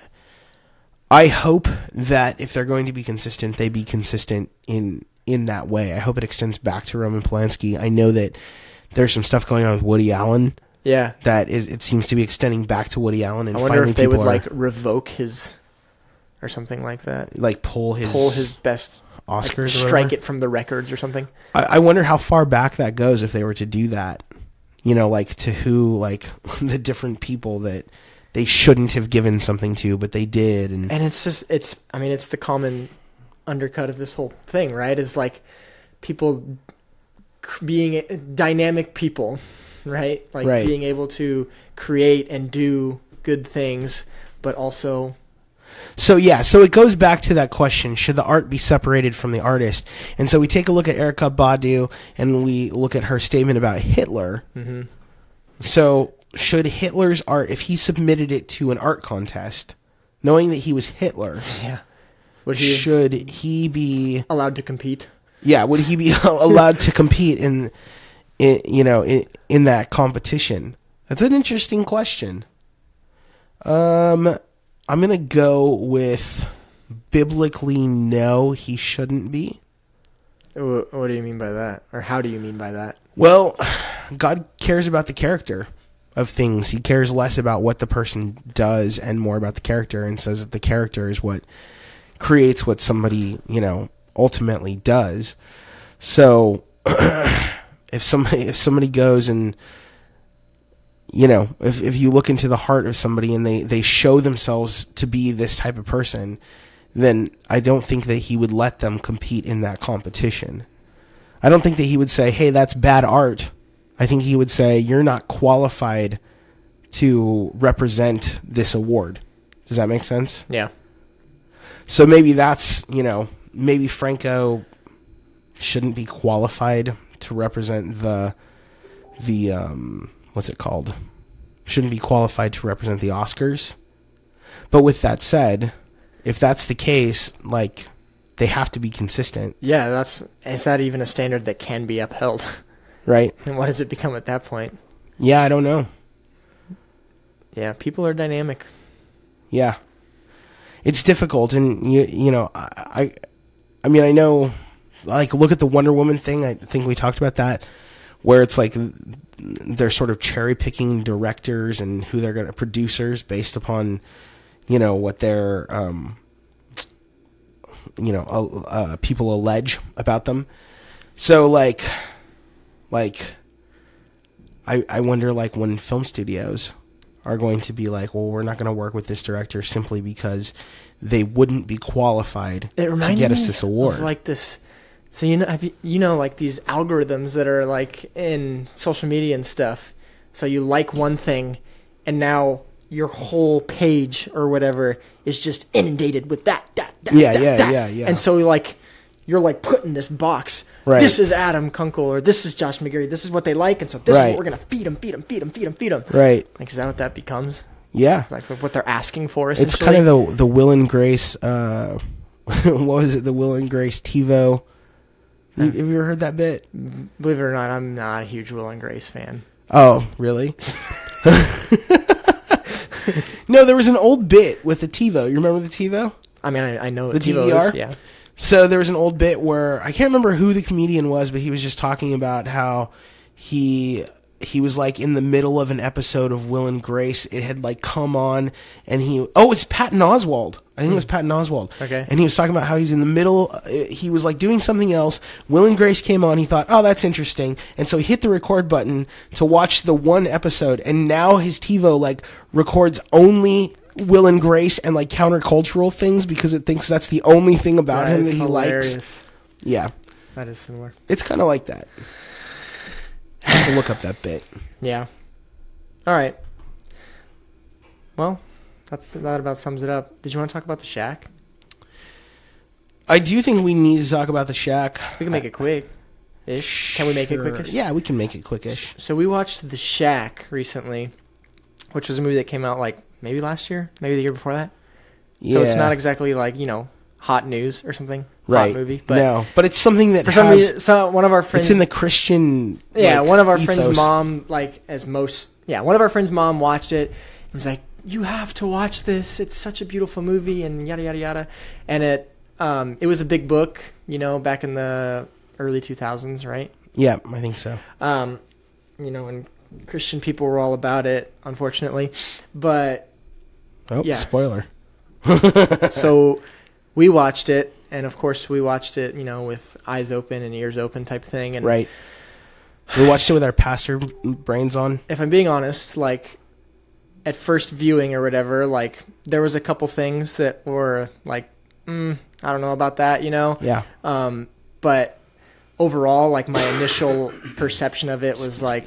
I hope that if they're going to be consistent, they be consistent in in that way. I hope it extends back to Roman Polanski. I know that there's some stuff going on with Woody Allen yeah. that is it seems to be extending back to Woody Allen. And I wonder if they would are, like revoke his, or something like that. like pull his Pull his best, Oscars. or strike it from the records or something. I, I wonder how far back that goes if they were to do that. You know, like to who, like the different people that they shouldn't have given something to, but they did, and, and it's just it's i mean it's the common undercut of this whole thing right is like people being dynamic people right like Right. being able to create and do good things but also so yeah. So it goes back to that question: Should the art be separated from the artist? And so we take a look at Erykah Badu, and we look at her statement about Hitler. Mm-hmm. So should Hitler's art, if he submitted it to an art contest, knowing that he was Hitler, yeah would he should he be allowed to compete Yeah, would he be allowed to compete in, in you know, in, in that competition? That's an interesting question. Um, I'm gonna go with biblically no, he shouldn't be. What do you mean by that or how do you mean by that Well, God cares about the character of things. He cares less about what the person does and more about the character, and says that the character is what creates what somebody you know ultimately does. So, if somebody if somebody goes and you know if if you look into the heart of somebody and they they show themselves to be this type of person, then I don't think that he would let them compete in that competition. I don't think that he would say, "Hey, that's bad art." I think he would say, "You're not qualified to represent this award." Does that make sense? yeah So maybe that's, you know, maybe Franco shouldn't be qualified to represent the the um what's it called? Shouldn't be qualified to represent the Oscars. But with that said, if that's the case, like they have to be consistent, yeah that's is that even a standard that can be upheld right? and what does it become at that point Yeah, I don't know. yeah people are dynamic Yeah, it's difficult, and you you know I, I I mean I know like look at the Wonder Woman thing. I think we talked about that, where it's like they're sort of cherry picking directors and who they're gonna producers based upon you know what their um you know uh, uh, people allege about them. So like like I I wonder like when film studios are going to be like, well, we're not going to work with this director simply because they wouldn't be qualified it to get us this award. like this so you know have you, you know like these algorithms that are like in social media and stuff so you like one thing and now your whole page or whatever is just inundated with that that that Yeah, that, yeah, that. yeah, yeah. and so like you're like put in this box. Right. This is Adam Kunkel or this is Josh McGarry. This is what they like, and so this is what we're gonna feed them, feed them, feed them, feed them, feed them. Right. Like, is that what that becomes? Yeah. Like what they're asking for? It's kind of the the Will and Grace. Uh, what was it? The Will and Grace TiVo. You, have you ever heard that bit? Believe it or not, I'm not a huge Will and Grace fan. Oh, really? no, there was an old bit with the TiVo. You remember the TiVo? I mean, I, I know The TiVo DVR? is. Yeah. So there was an old bit where I can't remember who the comedian was, but he was just talking about how he he was like in the middle of an episode of Will and Grace. It had like come on, and he oh, it's Patton Oswalt. I think it was Patton Oswalt. Okay. And he was talking about how he's in the middle. uh, He was like doing something else. Will and Grace came on. He thought, oh, that's interesting, and so he hit the record button to watch the one episode. And now his TiVo like records only. Will and Grace and like countercultural things because it thinks that's the only thing about That him is that he likes. hilarious. Yeah, That is similar. it's kind of like that. I have to look up that bit. Yeah. All right. Well, that's that about sums it up. Did you want to talk about the Shack? I do think we need to talk about the Shack. We can make it quick. Ish. Can we make it quickish? Yeah, we can make it quickish. So we watched The Shack recently, which was a movie that came out like maybe last year, maybe the year before that. So it's not exactly like you know hot news or something. right Hot movie, but no, but it's something that for some has- reason, so one of our friends it's in the Christian. Yeah, like, one of our friends' mom, like as most, yeah, one of our friends' mom watched it and was like, "You have to watch this. It's such a beautiful movie," and yada yada yada. And it, um, it was a big book, you know, back in the early two thousands, right? Yeah, I think so. Um, you know, and Christian people were all about it, unfortunately. But Oh, Yeah. spoiler. so we watched it, and of course we watched it, you know, with eyes open and ears open type thing. And Right. We watched it with our pastor brains on. if I'm being honest, like at first viewing or whatever, like there was a couple things that were like, mm, I don't know about that, you know. Yeah. Um, but overall, like my initial perception of it was like,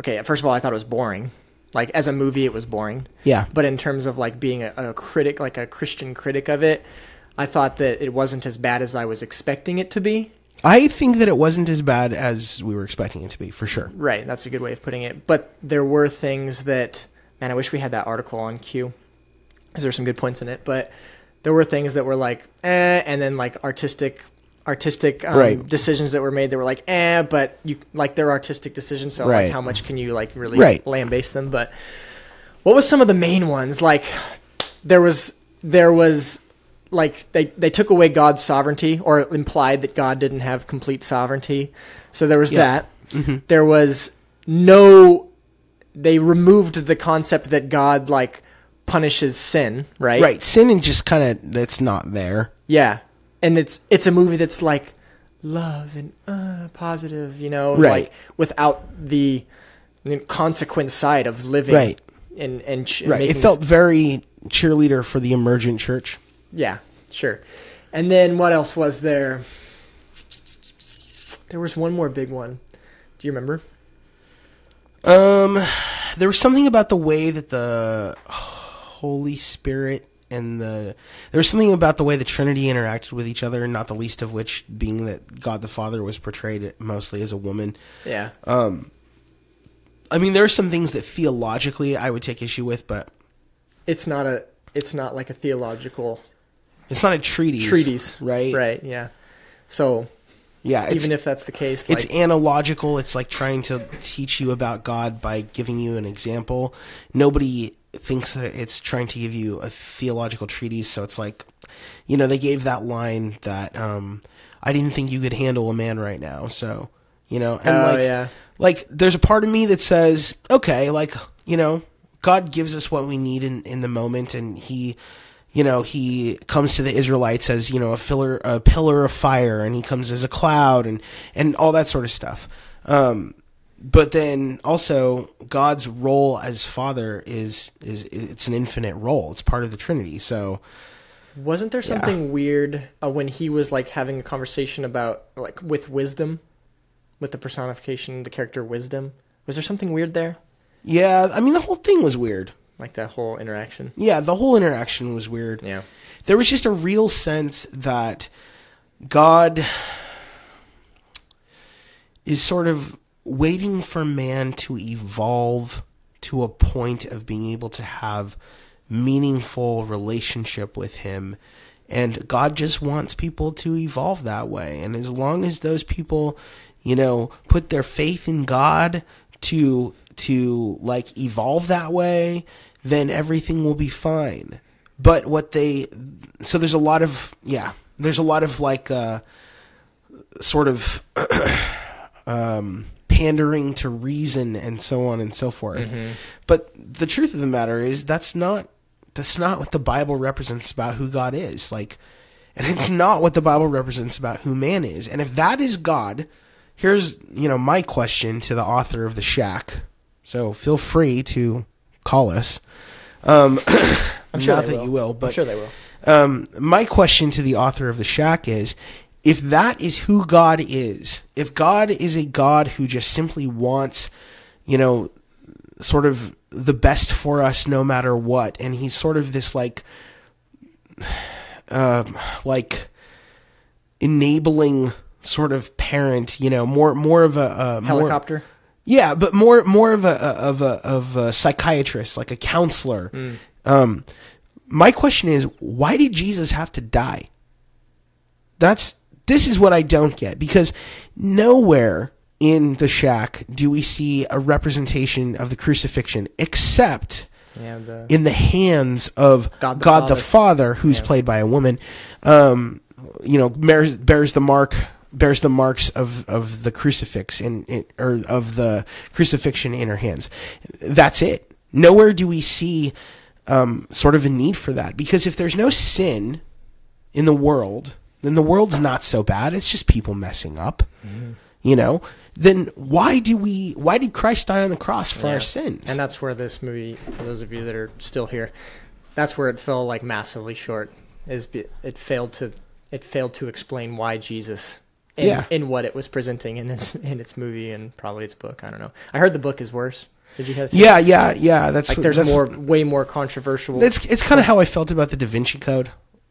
okay. First of all, I thought it was boring. Like as a movie, it was boring. Yeah. But in terms of like being a, a critic, like a Christian critic of it, I thought that it wasn't as bad as I was expecting it to be. I think that it wasn't as bad as we were expecting it to be, for sure. Right, that's a good way of putting it. But there were things that, man, I wish we had that article on Q, because there's some good points in it. But there were things that were like, eh, and then like artistic, artistic um, Right. decisions that were made that were like, eh, but you like they're artistic decisions. So Right. like, how much can you like really Right. lambaste them? But what was some of the main ones? Like, there was there was like they they took away God's sovereignty or implied that God didn't have complete sovereignty. So there was Yeah. that. There was no they removed the concept that God like punishes sin, right? Right. Sin and just kind of that's not there. Yeah. And it's it's a movie that's like love and uh positive, you know, Right. like without the consequence side of living Right. and and ch- Right. It felt very cheerleader for the emergent church. Yeah, sure. And then what else was there? There was one more big one. Do you remember? Um, there was something about the way that the Holy Spirit and the there was something about the way the Trinity interacted with each other, not the least of which being that God the Father was portrayed mostly as a woman. Yeah. Um, I mean, there are some things that theologically I would take issue with, but It's not a it's not like a theological it's not a treatise. Treaties. right? Right, yeah. So Yeah, even if that's the case, it's like, analogical. It's like trying to teach you about God by giving you an example. Nobody thinks that it's trying to give you a theological treatise. So it's like, you know, they gave that line that um, I didn't think you could handle a man right now. So you know, and Oh, like, yeah. like there's a part of me that says, okay, like you know, God gives us what we need in in the moment, and He you know, he comes to the Israelites as, you know, a filler, a pillar of fire, and he comes as a cloud and, and all that sort of stuff. Um, but then also God's role as father is, is, it's an infinite role. It's part of the Trinity. So, wasn't there something weird uh, when he was like having a conversation about like with wisdom, with the personification, the character wisdom? Was there something weird there? yeah, I mean, the whole thing was weird. Like that whole interaction. Yeah, the whole interaction was weird. Yeah. There was just a real sense that God is sort of waiting for man to evolve to a point of being able to have meaningful relationship with him and God just wants people to evolve that way and as long as those people you know put their faith in God to to like evolve that way then everything will be fine. But what they so there's a lot of yeah there's a lot of like uh sort of um pandering to reason and so on and so forth. Mhm. but the truth of the matter is that's not that's not what the bible represents about who god is. Like and it's not what the bible represents about who man is. And if that is god here's you know my question to the author of the shack so feel free to call us um I'm sure not they that will. you will I'm sure they will. um, my question to the author of the shack is if that is who god is if god is a god who just simply wants you know sort of the best for us no matter what and he's sort of this like um like enabling sort of parent you know more more of a uh, more- Helicopter. Yeah, but more more of a of a of a psychiatrist, like a counselor. Mm. Um, my question is, why did Jesus have to die? That's this is what I don't get because nowhere in the shack do we see a representation of the crucifixion except Yeah, the- in the hands of God God the the, Father. Father, who's Yeah. played by a woman. Um, you know, bears bears the mark bears the marks of, of the crucifix in, in or of the crucifixion in her hands. That's it. Nowhere do we see um, sort of a need for that because if there's no sin in the world, then the world's not so bad. It's just people messing up. You know, then why do we? Why did Christ die on the cross for Yeah. our sins? And that's where this movie, for those of you that are still here, that's where it fell like massively short. Is it failed to it failed to explain why Jesus. In, Yeah. in what it was presenting in its in its movie and probably its book. I don't know. I heard the book is worse. Did you have? Yeah, yeah, yeah. That's like there's that's- more, way more controversial. It's it's kind of how I felt about the Da Vinci Code.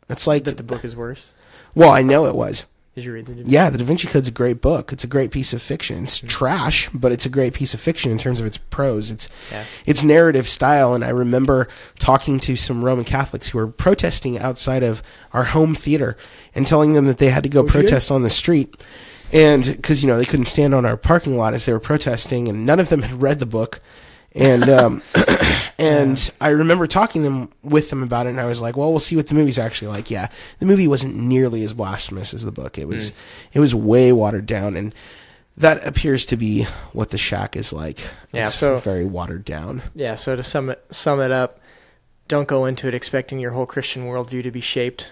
It's like that the book is worse. Well, I know it was. Did you read the? Yeah, the Da Vinci Code's a great book. It's a great piece of fiction. It's hmm. trash, but it's a great piece of fiction in terms of its prose. It's Yeah. its narrative style. And I remember talking to some Roman Catholics who were protesting outside of our home theater and telling them that they had to go Oh, protest on the street. And because you know they couldn't stand on our parking lot as they were protesting, and none of them had read the book. And um, and I remember talking them with them about it, and I was like, "Well, we'll see what the movie's actually like." Yeah, the movie wasn't nearly as blasphemous as the book. It was, Mm. it was way watered down, and that appears to be what the shack is like. Yeah, It's so- very watered down. Yeah. So to sum it sum it up, don't go into it expecting your whole Christian worldview to be shaped.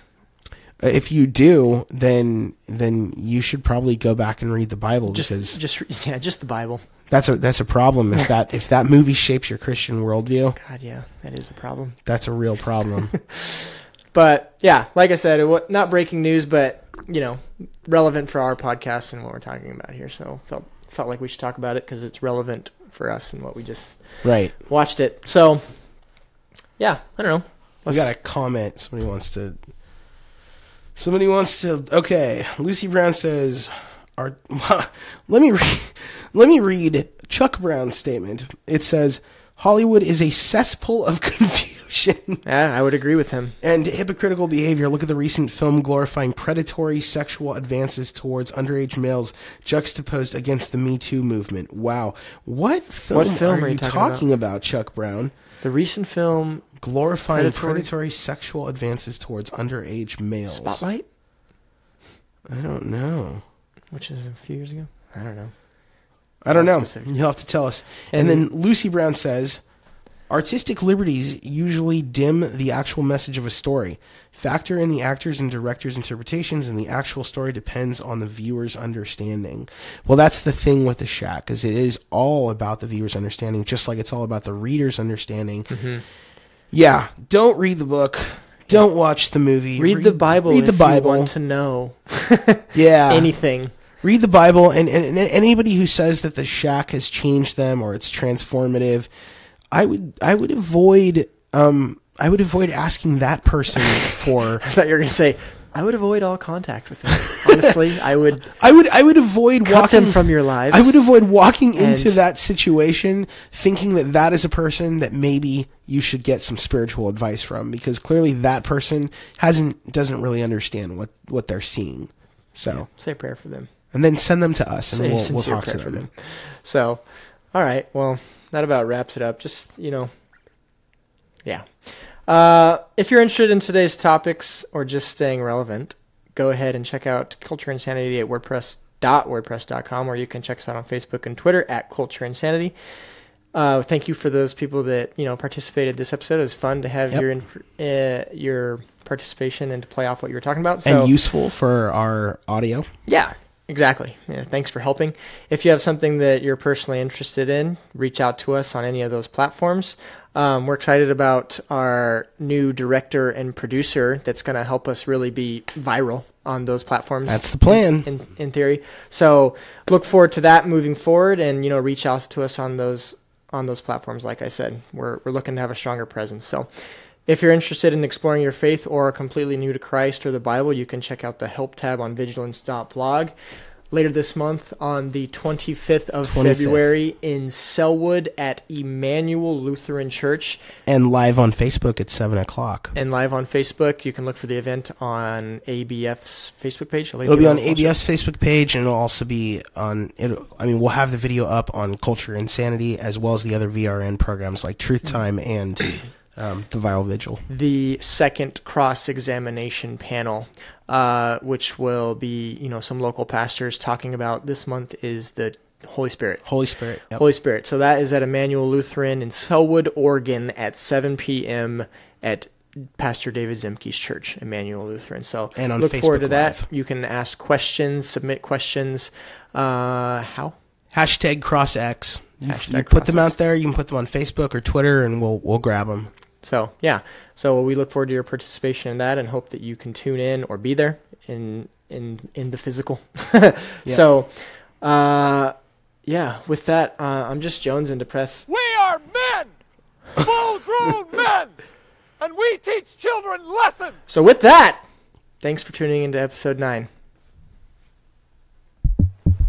Uh, If you do, then then you should probably go back and read the Bible Just because just yeah, just the Bible. That's a that's a problem. If that if that movie shapes your Christian worldview, God, yeah, that is a problem. that's a real problem. But yeah, like I said, it was not breaking news, but you know, relevant for our podcast and what we're talking about here. So felt felt like we should talk about it because it's relevant for us and what we just Right. watched it. So yeah, I don't know. We got a comment. Somebody wants to. Somebody wants to. Okay, Lucy Brown says, "Our let me read, let me read Chuck Brown's statement. It says Hollywood is a cesspool of confusion Yeah, I would agree with him. and hypocritical behavior. Look at the recent film glorifying predatory sexual advances towards underage males, juxtaposed against the Me Too movement. Wow, what film, film are, are you talking talking about, Chuck Brown? The recent film glorifying Predatory- predatory, sexual advances towards underage males. Spotlight, I don't know. which is a few years ago. I don't know. I don't know. specific. You'll have to tell us. And, And- then Lucy Brown says, artistic liberties usually dim the actual message of a story. Factor in the actors and directors' interpretations, and the actual story depends on the viewer's understanding. Well, that's the thing with the Shack, is it is all about the viewer's understanding, just like it's all about the reader's understanding. Mhm. Yeah, don't read the book. Don't watch the movie. Read, the Bible. Read the if Bible. You want to know yeah anything. Read the bible and, and, and anybody who says that the shack has changed them or it's transformative I would I would avoid um I would avoid asking that person for I thought you were going to say, I would avoid all contact with them. Honestly, I would I would I would avoid cut walking them from your lives. I would avoid walking into that situation thinking that that is a person that maybe you should get some spiritual advice from because clearly that person hasn't doesn't really understand what what they're seeing. So say a prayer for them. And then send them to us and we'll, we'll talk to them. for them. So, all right. Well, that about wraps it up. Just you know, yeah. Uh, if you're interested in today's topics or just staying relevant, go ahead and check out Culture Insanity at WordPress.wordpress.com, or you can check us out on Facebook and Twitter at Culture Insanity. Uh, thank you for those people that you know participated this episode. It was fun to have Yep. your in- uh, your participation and to play off what you were talking about. So And useful for our audio. yeah, exactly. Yeah, thanks for helping. If you have something that you're personally interested in, reach out to us on any of those platforms. Um, we're excited about our new director and producer that's going to help us really be viral on those platforms. That's the plan. in, in theory. So look forward to that moving forward, and you know, reach out to us on those on those platforms. Like I said, we're we're looking to have a stronger presence. So. If you're interested in exploring your faith or are completely new to Christ or the Bible, you can check out the help tab on vigilance.blog. Later this month, on the 25th of 25th. February in Sellwood at Emmanuel Lutheran Church, And live on Facebook at seven o'clock. and live on Facebook. You can look for the event on ABF's Facebook page. I'll It'll be on. ABS Facebook page, and it'll also be on. It, I mean, we'll have the video up on Culture Insanity as well as the other VRN programs like Truth Mm. Time and um, the Viral Vigil. the second cross examination panel, uh, which will be you know some local pastors talking about this month is the Holy Spirit. Holy Spirit. Yep. Holy Spirit. So that is at Emmanuel Lutheran in Sellwood, Oregon, at 7 p.m. at Pastor David Zemke's church, Emmanuel Lutheran. So And on look forward Facebook to that. Live. You can ask questions, submit questions. Uh, how? Hashtag CrossX. You, you put them out there. You can put them on Facebook or Twitter, and we'll we'll grab them. So yeah, so we look forward to your participation in that, and hope that you can tune in or be there in in in the physical. So, uh, yeah. With that, uh, I'm just Jones and depressed. We are men, full grown men, and we teach children lessons. So with that, thanks for tuning into episode nine.